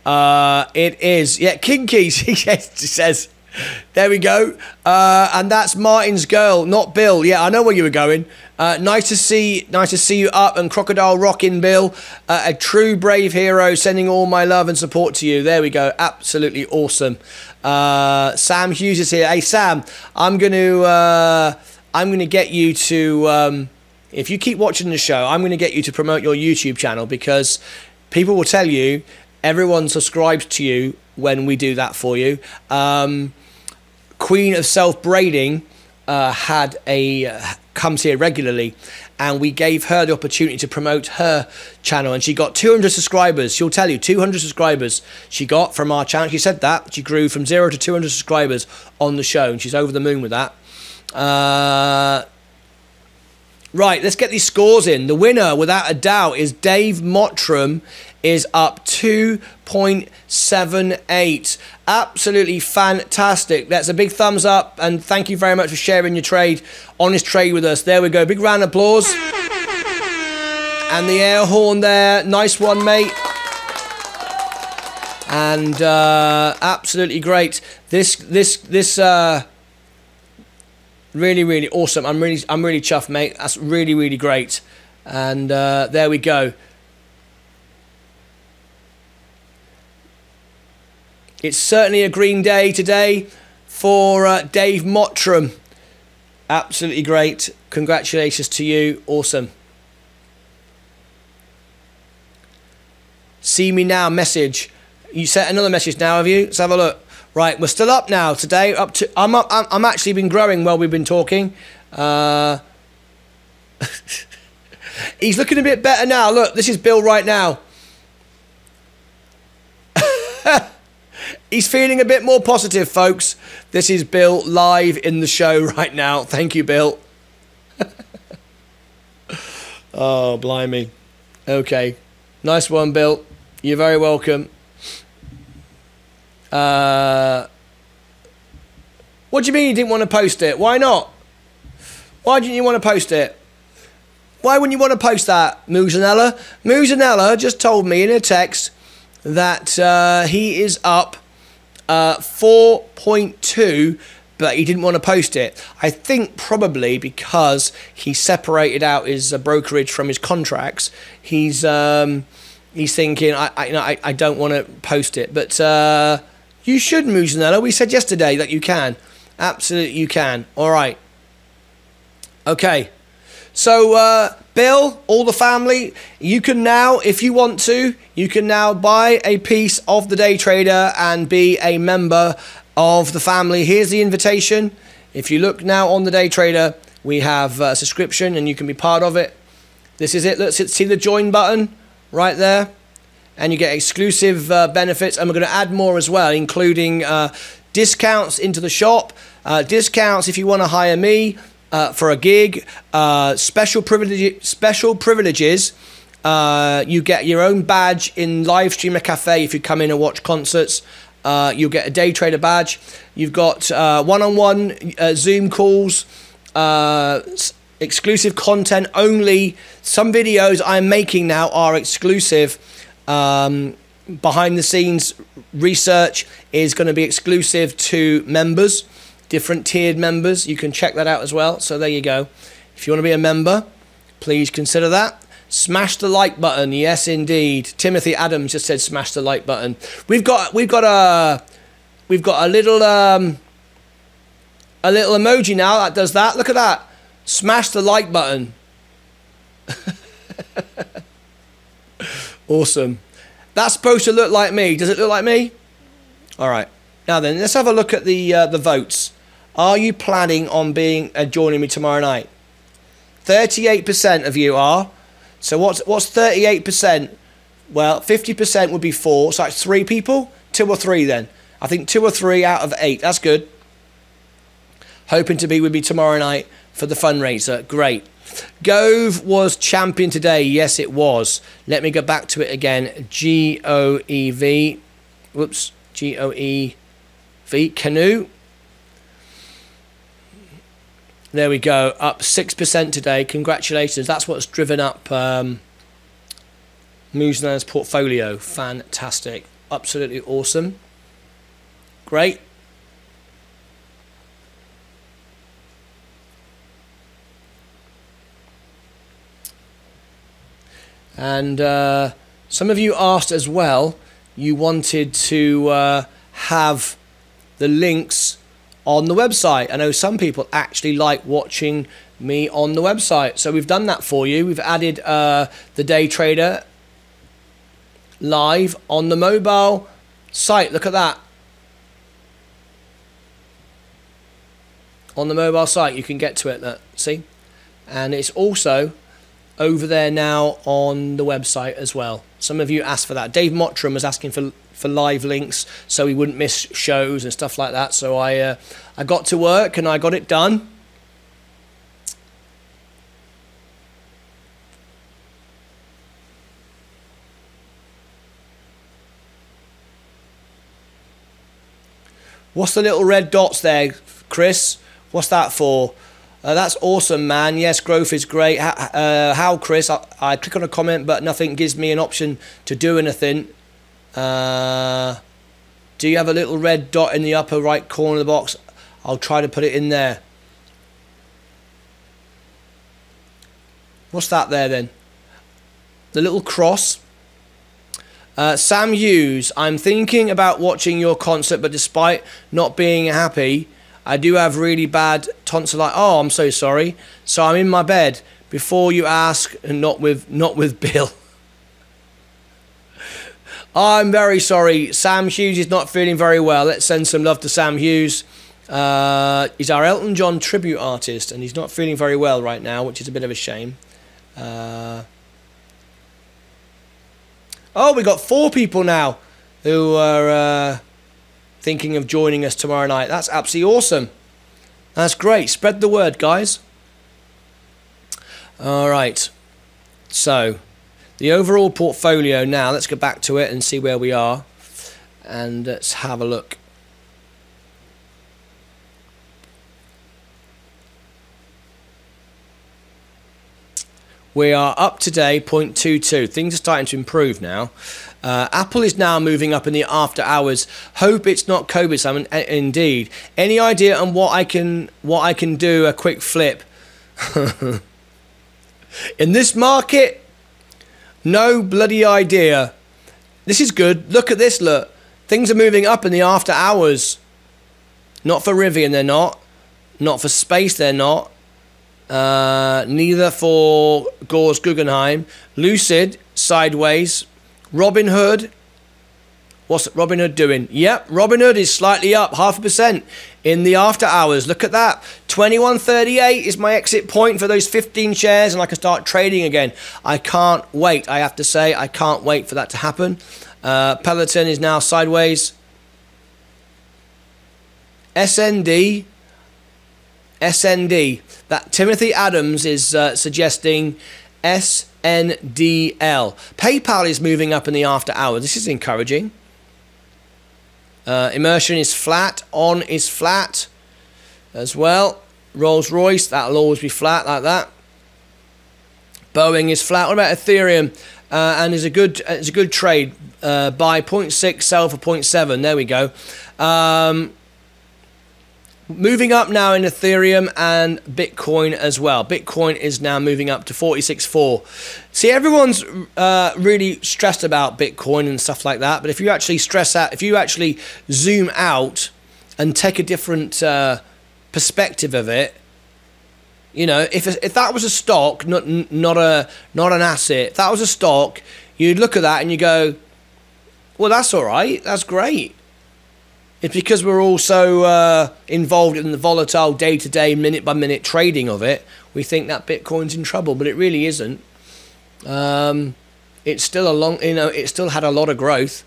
Uh, it is yeah, Kinkies. he says, "There we go." Uh, and that's Martin's girl, not Bill. Yeah, I know where you were going. Uh, nice to see, nice to see you up and crocodile rocking, Bill. Uh, a true brave hero. Sending all my love and support to you. There we go. Absolutely awesome. Uh, Sam Hughes is here. Hey Sam, I'm going to uh, I'm going to get you to um, if you keep watching the show, I'm going to get you to promote your YouTube channel because people will tell you everyone subscribes to you when we do that for you. Um, Queen of Self Braiding uh, had a comes here regularly and we gave her the opportunity to promote her channel and she got 200 subscribers. She'll tell you 200 subscribers she got from our channel. She said that. She grew from 0 to 200 subscribers on the show and she's over the moon with that. Uh, right let's get these scores in. The winner without a doubt is dave mottram is up 2.78 absolutely fantastic. That's a big thumbs up and thank you very much for sharing your trade honest trade with us. There we go. Big round of applause. And the air horn there. Nice one mate. And uh, absolutely great. This this this uh, really really awesome. I'm really i'm really chuffed mate. That's really really great. And uh, there we go It's certainly a green day today for uh, Dave Mottram. Absolutely great. Congratulations to you. Awesome. See me now message. You sent another message now, have you? Let's have a look. Right, we're still up now today. Up to I'm up. I'm, I'm actually been growing while we've been talking. Uh, he's looking a bit better now. Look, this is Bill right now. He's feeling a bit more positive, folks. This is Bill live in the show right now. Thank you, Bill. oh, blimey. Okay. Nice one, Bill. You're very welcome. Uh, what do you mean you didn't want to post it? Why not? Why didn't you want to post it? Why wouldn't you want to post that, Muzanella? Muzanella just told me in a text that uh, he is up uh, 4.2 but he didn't want to post it. I think probably because he separated out his uh, brokerage from his contracts. He's um, he's thinking I I, you know, I, I don't want to post it, but uh, You should, Musanella. We said yesterday that you can. Absolutely, you can. All right. Okay. So, uh, Bill, all the family, you can now, if you want to, you can now buy a piece of the Day Trader and be a member of the family. Here's the invitation. If you look now on the Day Trader, we have a subscription and you can be part of it. This is it. Let's see the join button right there. And you get exclusive uh, benefits. And we're going to add more as well, including uh, discounts into the shop, uh, discounts if you want to hire me uh, for a gig, uh, special, privilege, special privileges. Uh, you get your own badge in Live Streamer Cafe if you come in and watch concerts. Uh, you'll get a day trader badge. You've got one on one Zoom calls, uh, exclusive content only. Some videos I'm making now are exclusive. Um, behind the scenes research is going to be exclusive to members, different tiered members. You can check that out as well. So there you go. If you want to be a member, please consider that. Smash the like button. Yes, indeed. Timothy Adams just said smash the like button. We've got we've got a we've got a little um, a little emoji now that does that. Look at that. Smash the like button. awesome. That's supposed to look like me. Does it look like me? All right. Now then, let's have a look at the uh, the votes. Are you planning on being uh, joining me tomorrow night? Thirty-eight percent of you are. So what's what's thirty-eight percent? Well, fifty percent would be four. So that's three people. Two or three then. I think two or three out of eight. That's good. Hoping to be with me tomorrow night for the fundraiser. Great. Gove was champion today. Yes, it was. Let me go back to it again. G O E V. Whoops. G O E V. Canoo. There we go. Up 6% today. Congratulations. That's what's driven up um, portfolio. Fantastic. Absolutely awesome. Great. And uh, some of you asked as well, you wanted to uh, have the links on the website. I know some people actually like watching me on the website. So we've done that for you. We've added uh, the day trader live on the mobile site. Look at that. On the mobile site, you can get to it. Look, see? And it's also over there now on the website as well. Some of you asked for that. Dave Mottram was asking for for live links so he wouldn't miss shows and stuff like that. So I uh, I got to work and I got it done. What's the little red dots there, Chris? What's that for? Uh, that's awesome, man. Yes, growth is great. How, uh, how Chris? I, I, click on a comment, but nothing gives me an option to do anything. Uh, do you have a little red dot in the upper right corner of the box? I'll try to put it in there. What's that there then? The little cross. Uh, Sam Hughes, I'm thinking about watching your concert, but despite not being happy, I do have really bad tonsillitis. Oh, I'm so sorry. So I'm in my bed before you ask, and not with not with Bill. I'm very sorry. Sam Hughes is not feeling very well. Let's send some love to Sam Hughes. Uh, he's our Elton John tribute artist, and he's not feeling very well right now, which is a bit of a shame. Uh, oh, we got four people now who are. Uh, thinking of joining us tomorrow night. That's absolutely awesome. That's great. Spread the word, guys. All right. So, the overall portfolio now, let's go back to it and see where we are. And let's have a look. We are up today, 0.22. Things are starting to improve now. Uh, Apple is now moving up in the after hours. Hope it's not COVID, Simon. indeed. Any idea on what I can what I can do? A quick flip. in this market, no bloody idea. This is good. Look at this. Look, Things are moving up in the after hours. Not for Rivian, they're not. Not for Space, they're not. Uh, neither for Gores Guggenheim. Lucid, sideways. Robinhood. What's Robinhood doing? Yep, Robinhood is slightly up, half a percent in the after hours. Look at that. 21.38 is my exit point for those 15 shares, and I can start trading again. I can't wait. I have to say, I can't wait for that to happen. Uh, Peloton is now sideways. SND. SND. That Timothy Adams is uh, suggesting SNDL. PayPal is moving up in the after hours. This is encouraging. Uh, immersion is flat. On is flat as well. Rolls Royce, that'll always be flat like that. Boeing is flat. What about Ethereum? Uh, and is a good it's a good trade. Uh, buy 0.6, sell for 0.7. There we go. Um, moving up now in Ethereum and Bitcoin as well. Bitcoin is now moving up to 46.4. See, everyone's uh, really stressed about Bitcoin and stuff like that. But if you actually stress out, if you actually zoom out and take a different uh, perspective of it, you know, if if that was a stock, not not a not an asset, if that was a stock, you'd look at that and you go, well, that's all right, that's great it's because we're all so uh, involved in the volatile day to day, minute by minute trading of it, we think that Bitcoin's in trouble, but it really isn't. Um, it's still a long, you know, it still had a lot of growth.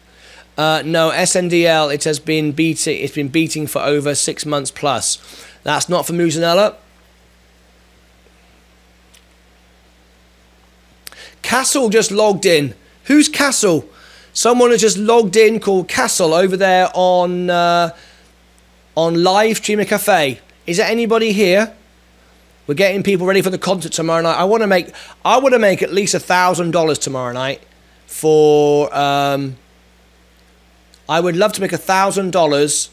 Uh, no, SNDL, it has been beating, it's been beating for over six months plus. That's not for Muzanella. Castle just logged in. Who's Castle? Someone has just logged in called Castle over there on uh, on live streamer cafe. Is there anybody here? We're getting people ready for the concert tomorrow night. I want to make I want to make at least a thousand dollars tomorrow night for. Um, I would love to make a thousand dollars.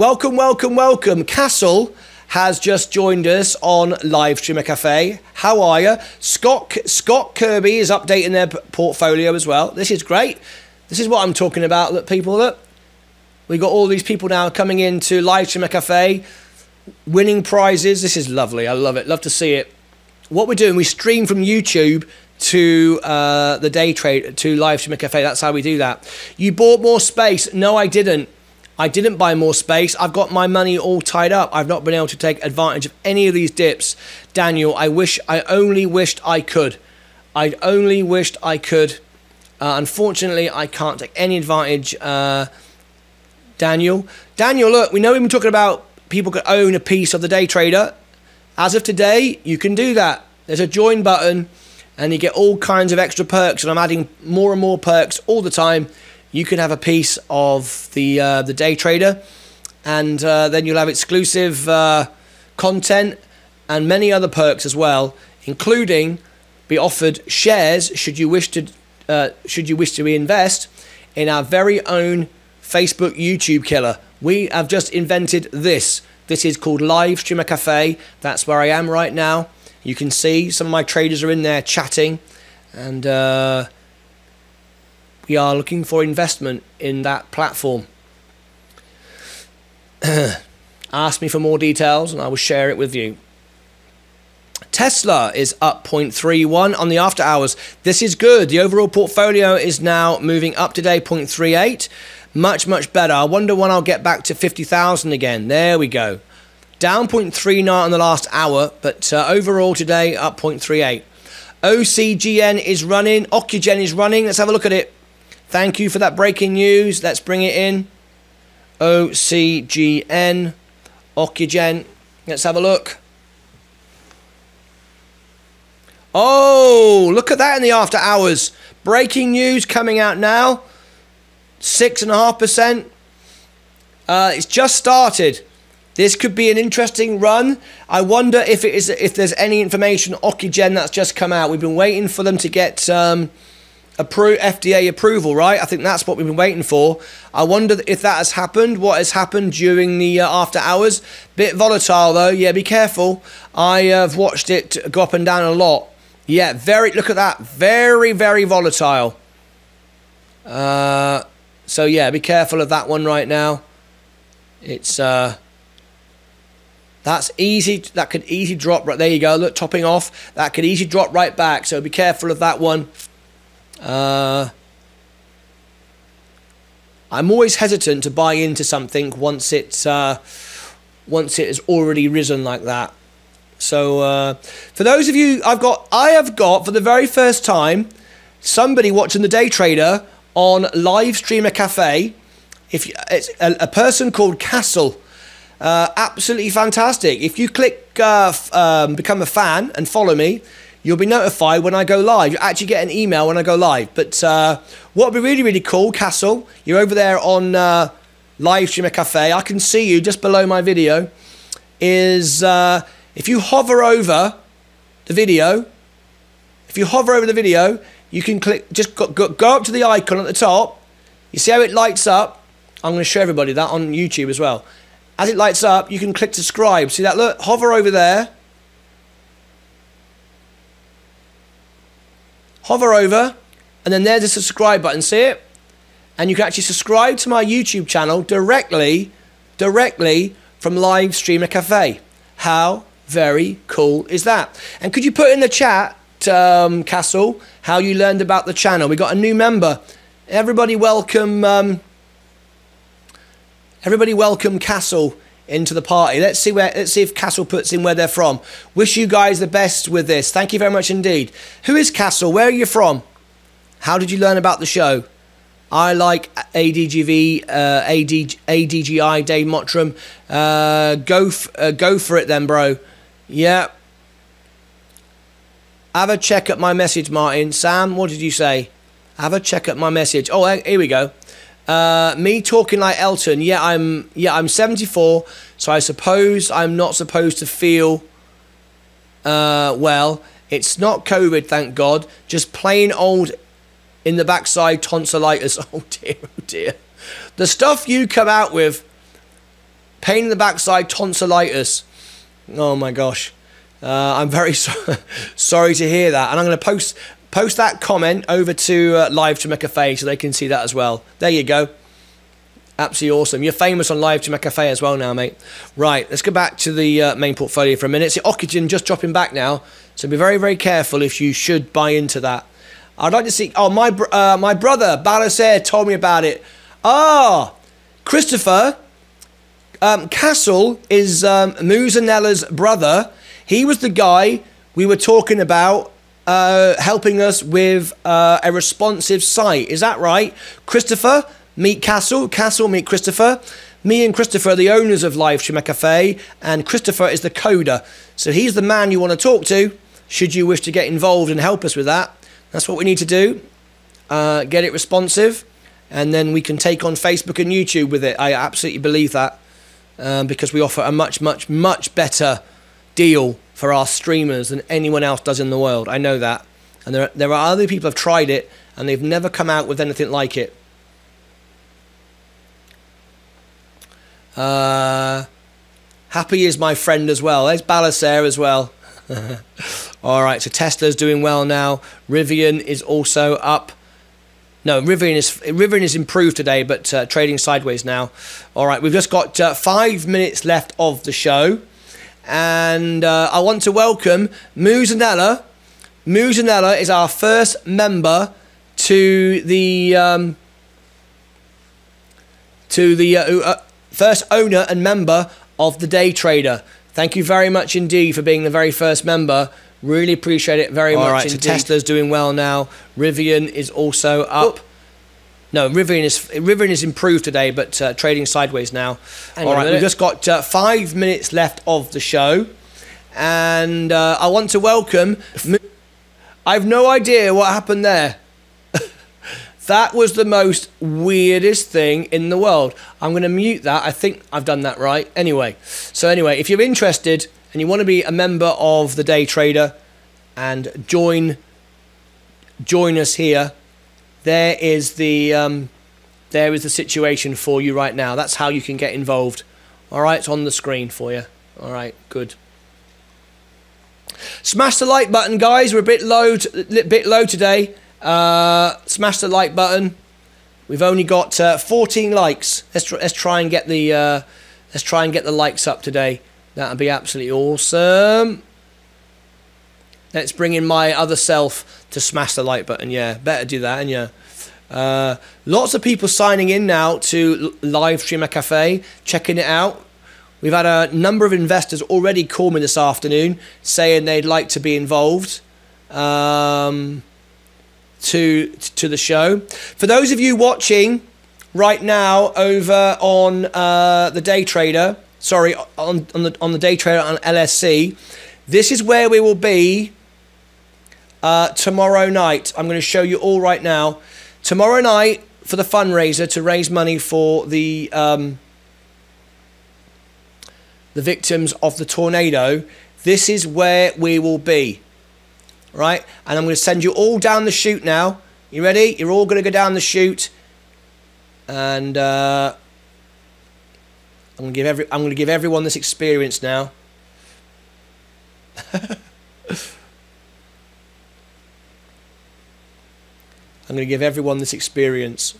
Welcome, welcome, welcome, Castle has just joined us on Live Streamer Cafe. How are you? Scott Scott Kirby is updating their portfolio as well. This is great. This is what I'm talking about. That people that we got all these people now coming into Live Streamer Cafe, winning prizes. This is lovely. I love it. Love to see it. What we're doing, we stream from YouTube to uh, the day trade to Live Streamer Cafe. That's how we do that. You bought more space? No, I didn't. I didn't buy more space. I've got my money all tied up. I've not been able to take advantage of any of these dips. Daniel, I wish, I only wished I could. I only wished I could. Uh, unfortunately, I can't take any advantage. Uh, Daniel, Daniel, look, we know we've been talking about people could own a piece of the day trader. As of today, you can do that. There's a join button, and you get all kinds of extra perks. And I'm adding more and more perks all the time you can have a piece of the uh, the day trader, and uh, then you'll have exclusive uh, content and many other perks as well, including be offered shares should you wish to uh, should you wish to invest in our very own Facebook YouTube killer. We have just invented this. This is called Live Streamer Cafe. That's where I am right now. You can see some of my traders are in there chatting, and uh, we are looking for investment in that platform. Ask me for more details and I will share it with you. Tesla is up 0.31 on the after hours. This is good. The overall portfolio is now moving up today 0.38. Much, much better. I wonder when I'll get back to 50,000 again. There we go. Down 0.39 in the last hour, but uh, overall today up 0.38. OCGN is running. Ocugen is running. Let's have a look at it. Thank you for that breaking news. Let's bring it in. OCGN, Ocugen. Let's have a look. Oh, look at that in the after hours. Breaking news coming out now. Six and a half percent. Uh, it's just started. This could be an interesting run. I wonder if it is if there's any information Ocugen that's just come out. We've been waiting for them to get um, appro- FDA approval, right? I think that's what we've been waiting for. I wonder if that has happened. What has happened during the uh, after hours? Bit volatile though. Yeah, be careful. I have watched it go up and down a lot. Yeah, very. Look at that. Very, very volatile. Uh, So yeah, be careful of that one right now. It's uh, that's easy. That could easily drop right there. You go. Look, topping off. That could easily drop right back. So be careful of that one. Uh, I'm always hesitant to buy into something once it's uh, once it has already risen like that. So uh, for those of you, I've got I have got for the very first time somebody watching the day trader on live streamer cafe. If you, it's a, a, person called Castle, uh, absolutely fantastic. If you click uh, um, become a fan and follow me, you'll be notified when I go live. You actually get an email when I go live. But uh, what would be really, really cool, Castle, you're over there on uh, Live Streamer Cafe. I can see you just below my video. Is uh, if you hover over the video, if you hover over the video, you can click, just go, go, go up to the icon at the top. You see how it lights up? I'm going to show everybody that on YouTube as well. As it lights up, you can click subscribe. See that? Look, hover over there hover over, and then there's a subscribe button. See it? And you can actually subscribe to my YouTube channel directly, directly from Live Streamer Cafe. How very cool is that? And could you put in the chat, um, Castle, how you learned about the channel? We got a new member. Everybody welcome. Um, everybody welcome Castle into the party. Let's see where let's see if Castle puts in where they're from. Wish you guys the best with this. Thank you very much indeed. Who is Castle? Where are you from? How did you learn about the show? I like ADGV, uh, AD, ADGI, Dave Mottram. Uh, go, f- uh, go for it then, bro. Yeah. Have a check at my message, Martyn. Sam, what did you say? Have a check at my message. Oh, here we go. Uh, me talking like Elton. Yeah, I'm. Yeah, I'm 74. So I suppose I'm not supposed to feel uh, well. It's not COVID, thank God. Just plain old in the backside tonsillitis. Oh dear, oh dear. The stuff you come out with, pain in the backside tonsillitis. Oh my gosh. Uh, I'm very so- sorry to hear that. And I'm going to post post that comment over to uh, Live to Cafe so they can see that as well. There you go. Absolutely awesome. You're famous on Live to Cafe as well now, mate. Right, let's go back to the uh, main portfolio for a minute. See, Ocugen just dropping back now, so be very, very careful if you should buy into that. I'd like to see. Oh, my uh, my brother Balasair told me about it. Ah, Christopher um, Castle is um, Muzanella's brother. He was the guy we were talking about uh, helping us with uh, a responsive site. Is that right? Christopher, meet Castle. Castle, meet Christopher. Me and Christopher are the owners of Live Streamer Cafe, and Christopher is the coder. So he's the man you want to talk to should you wish to get involved and help us with that. That's what we need to do. Uh, get it responsive, and then we can take on Facebook and YouTube with it. I absolutely believe that um, because we offer a much, much, much better deal for our streamers than anyone else does in the world. I know that. And there, there are other people have tried it and they've never come out with anything like it. Uh, Happy is my friend as well. There's Balasair as well. All right, so Tesla's doing well now. Rivian is also up. No, Rivian is Rivian is improved today, but uh, trading sideways now. All right, we've just got uh, five minutes left of the show and uh, I want to welcome Muzanella. Muzanella is our first member to the um, to the uh, uh, first owner and member of the Day Trader. Thank you very much indeed for being the very first member. Really appreciate it very All much. Right, so Tesla's doing well now. Rivian is also up. No, Rivian is Rivian is improved today, but uh, trading sideways now. Hang All right, we've just got uh, five minutes left of the show, and uh, I want to welcome. I've no idea what happened there. that was the most weirdest thing in the world. I'm going to mute that. I think I've done that right. Anyway, so anyway, if you're interested and you want to be a member of the Day Trader and join join us here there is the um, there is the situation for you right now. That's how you can get involved. All right, it's on the screen for you. All right, good. Smash the like button, guys. We're a bit low, bit low today. Uh, smash the like button. We've only got uh, 14 likes. Let's tr- let's try and get the uh, let's try and get the likes up today. That'd be absolutely awesome. Let's bring in my other self to smash the like button. Yeah, better do that, and yeah. Uh, lots of people signing in now to live streamer cafe, checking it out. We've had a number of investors already call me this afternoon saying they'd like to be involved um, to to the show. For those of you watching right now over on uh, the Day Trader, sorry, on on the on the Day Trader on LSC, this is where we will be uh, tomorrow night. I'm going to show you all right now. Tomorrow night for the fundraiser to raise money for the um, the victims of the tornado. This is where we will be, right? And I'm going to send you all down the chute now. You ready? You're all going to go down the chute, and uh, I'm going to give every I'm going to give everyone this experience now. I'm going to give everyone this experience.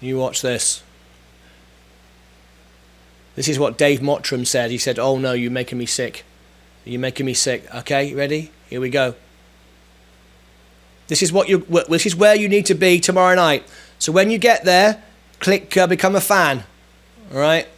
You watch this. This is what Dave Mottram said. He said, Oh no, you're making me sick. You're making me sick. Okay, ready? Here we go. This is what you. This is where you need to be tomorrow night. So when you get there, click uh, become a fan. All right.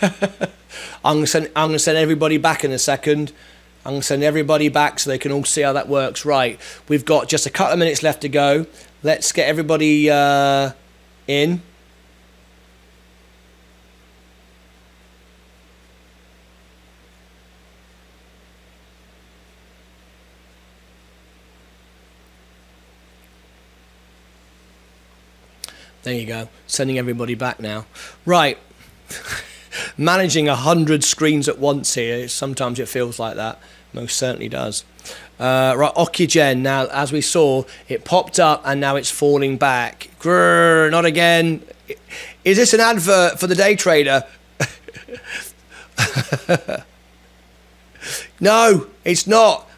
I'm gonna send I'm gonna send everybody back in a second. I'm gonna send everybody back so they can all see how that works. Right, we've got just a couple of minutes left to go. Let's get everybody uh, in. There you go. Sending everybody back now. Right. Managing a hundred screens at once here. Sometimes it feels like that. Most certainly does. Uh, right, Ocugen. Now, as we saw, it popped up and now it's falling back. Grrr, not again. Is this an advert for the day trader? no, it's not.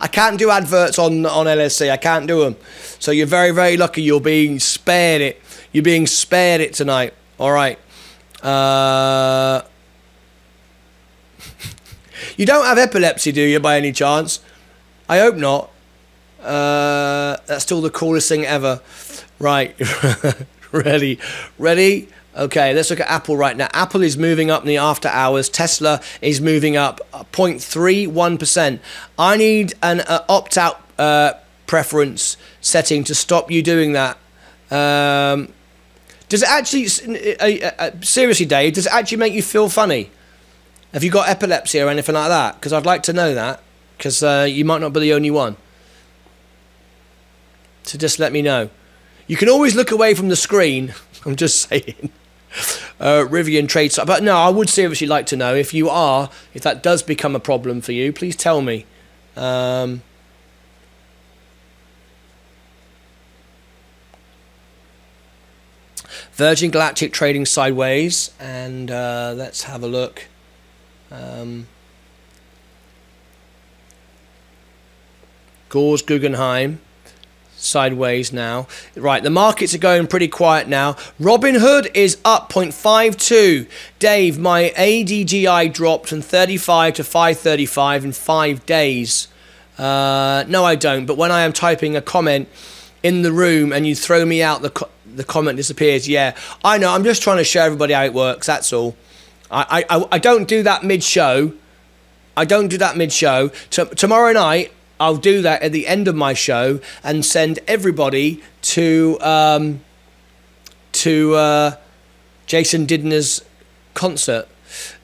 I can't do adverts on on LSC. I can't do them. So you're very very lucky. You're being spared it. You're being spared it tonight. All right. Uh, you don't have epilepsy, do you, by any chance? I hope not. Uh, that's still the coolest thing ever. Right. Ready. Ready? Okay, let's look at Apple right now. Apple is moving up in the after hours. Tesla is moving up 0.31%. I need an uh, opt out uh, preference setting to stop you doing that. Um, does it actually, uh, uh, uh, seriously, Dave, does it actually make you feel funny? Have you got epilepsy or anything like that? Because I'd like to know that, because uh, you might not be the only one. So just let me know. You can always look away from the screen. I'm just saying. Uh, Rivian trade but no, I would seriously like to know if you are, if that does become a problem for you, please tell me. Um, Virgin Galactic trading sideways, and uh, let's have a look. Um, Gores Guggenheim sideways now. Right, the markets are going pretty quiet now. Robinhood is up 0.52. Dave, my ADGI dropped from 35 to 535 in five days. Uh, no, I don't. But when I am typing a comment in the room and you throw me out, the co- the comment disappears. Yeah, I know. I'm just trying to show everybody how it works. That's all. I I, I don't do that mid show. I don't do that mid show. T- tomorrow night, I'll do that at the end of my show and send everybody to um, to uh, Jason Didner's concert.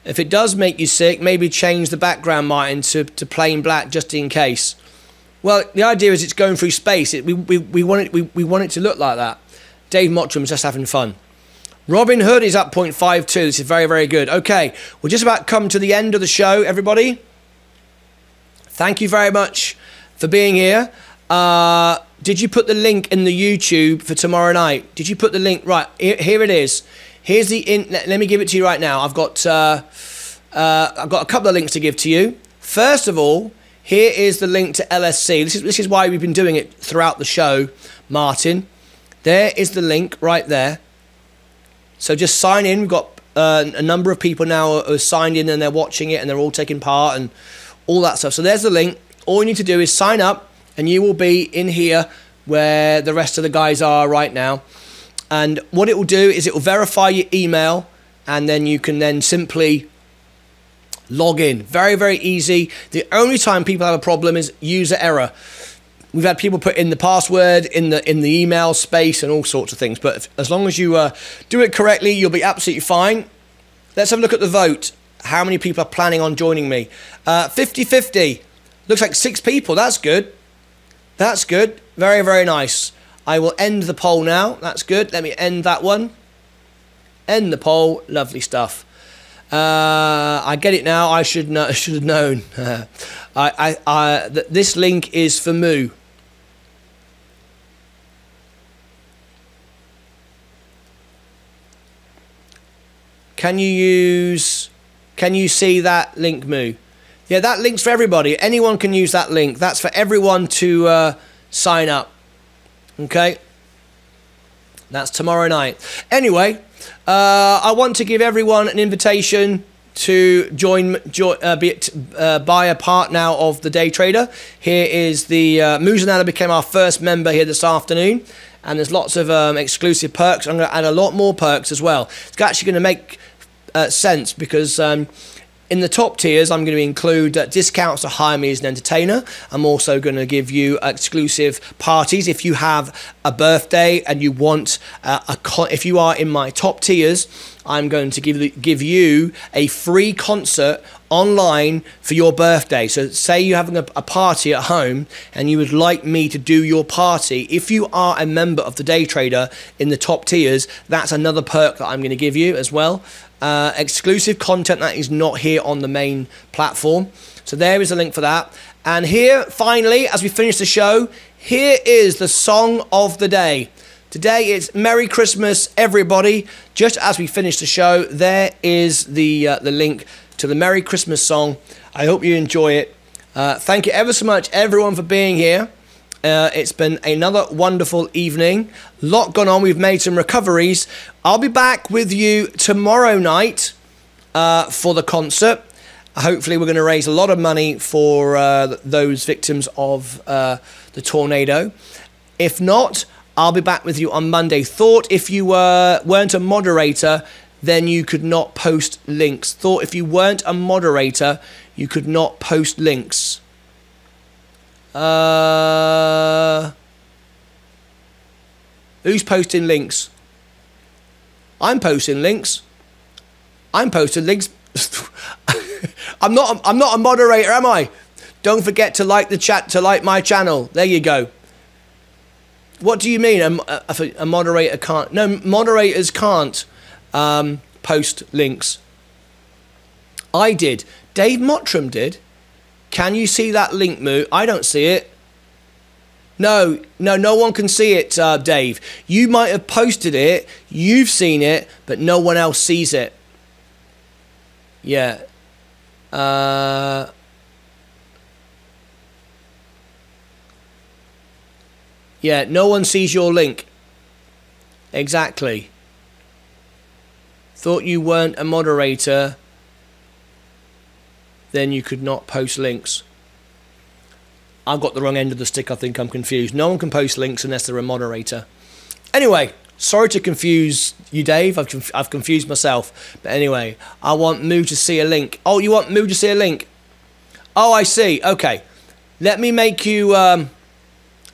If it does make you sick, maybe change the background, Martyn, to, to plain black just in case. Well, the idea is it's going through space. It, we, we, we, want it, we, we want it to look like that. Dave Mottram's just having fun. Robinhood is up 0.52. This is very, very good. Okay, we're just about come to the end of the show, everybody. Thank you very much for being here. Uh, did you put the link in the YouTube for tomorrow night? Did you put the link? Right, here, it is. Here's the in. Let, let, me give it to you right now. I've got uh, uh, I've got a couple of links to give to you. First of all, here is the link to LSC. This is this is why we've been doing it throughout the show, Martyn. There is the link right there. So just sign in. We've got uh, a number of people now who are signed in and they're watching it and they're all taking part and all that stuff. So there's the link. All you need to do is sign up and you will be in here where the rest of the guys are right now. And what it will do is it will verify your email and then you can then simply log in. Very, very easy. The only time people have a problem is user error. We've had people put in the password in the in the email space and all sorts of things. But if, as long as you uh, do it correctly, you'll be absolutely fine. Let's have a look at the vote. How many people are planning on joining me? 50 uh, 50. Looks like six people. That's good. That's good. Very, very nice. I will end the poll now. That's good. Let me end that one. End the poll. Lovely stuff. Uh, I get it now. I should know. Should have known. I, I, I, th- this link is for Moo. Can you use? Can you see that link, Moo? Yeah, that link's for everybody. Anyone can use that link. That's for everyone to uh, sign up. Okay. That's tomorrow night. Anyway, uh, I want to give everyone an invitation to join, join uh, be uh, buy a part now of the Day Trader. Here is the uh, Muzanada became our first member here this afternoon, and there's lots of um, exclusive perks. I'm going to add a lot more perks as well. It's actually going to make uh, sense because. Um, in the top tiers, I'm going to include uh, discounts to hire me as an entertainer. I'm also going to give you exclusive parties if you have a birthday and you want uh, a con- if you are in my top tiers. I'm going to give give you a free concert online for your birthday. So, say you're having a, a, party at home and you would like me to do your party. If you are a member of the Day Trader in the top tiers, that's another perk that I'm going to give you as well uh, exclusive content that is not here on the main platform. So there is a link for that. And here, finally, as we finish the show, here is the song of the day. Today it's Merry Christmas, everybody. Just as we finish the show, there is the uh, the link to the Merry Christmas song. I hope you enjoy it. Uh, thank you ever so much, everyone, for being here. Uh, it's been another wonderful evening. Lot gone on. We've made some recoveries. I'll be back with you tomorrow night uh, for the concert. Hopefully, we're going to raise a lot of money for uh, those victims of uh, the tornado. If not, I'll be back with you on Monday. Thought if you were, weren't a moderator, then you could not post links. Thought if you weren't a moderator, you could not post links. Uh, who's posting links? I'm posting links. I'm posting links. I'm not. I'm not a moderator, am I? Don't forget to like the chat. To like my channel. There you go. What do you mean? A, a, a moderator can't? No, moderators can't um, post links. I did. Dave Mottram did. Can you see that link, Moo? I don't see it. No, no, no one can see it, uh, Dave. You might have posted it, you've seen it, but no one else sees it. Yeah. Uh, yeah, no one sees your link. Exactly. Thought you weren't a moderator then you could not post links. I've got the wrong end of the stick. I think I'm confused. No one can post links unless they're a moderator. Anyway, sorry to confuse you, Dave. I've, conf- I've confused myself. But anyway, I want Moo to see a link. Oh, you want Moo to see a link? Oh, I see. Okay. Let me make you um,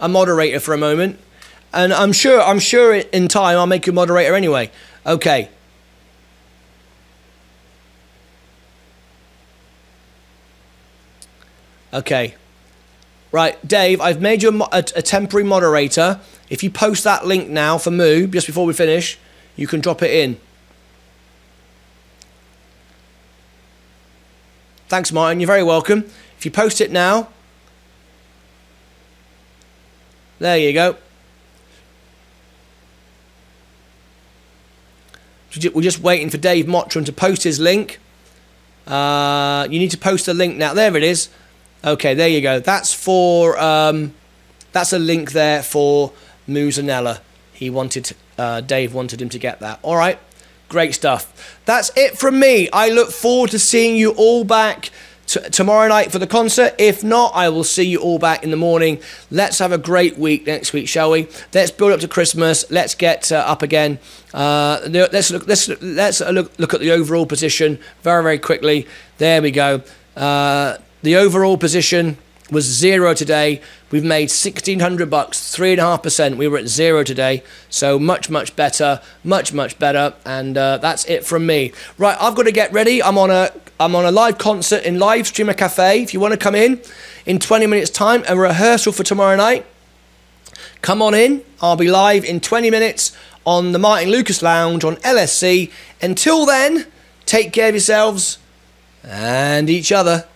a moderator for a moment. And I'm sure, I'm sure in time I'll make you a moderator anyway. Okay. Okay. Right, Dave, I've made you a, a, a, temporary moderator. If you post that link now for Moo, just before we finish, you can drop it in. Thanks, Martyn. You're very welcome. If you post it now, there you go. We're just waiting for Dave Mottram to post his link. Uh, you need to post the link now. There it is. Okay, there you go. That's for um, that's a link there for Musanella. He wanted uh, Dave wanted him to get that. All right, great stuff. That's it from me. I look forward to seeing you all back t- tomorrow night for the concert. If not, I will see you all back in the morning. Let's have a great week next week, shall we? Let's build up to Christmas. Let's get uh, up again. Uh, let's look. Let's let's look look at the overall position very very quickly. There we go. Uh, the overall position was zero today. We've made 1600 bucks, three and a half percent. We were at zero today, so much, much better, much, much better. And uh, that's it from me. Right, I've got to get ready. I'm on a, I'm on a live concert in Live Streamer Cafe. If you want to come in in 20 minutes' time, a rehearsal for tomorrow night. Come on in. I'll be live in 20 minutes on the Martyn Lucas Lounge on LSC. Until then, take care of yourselves and each other.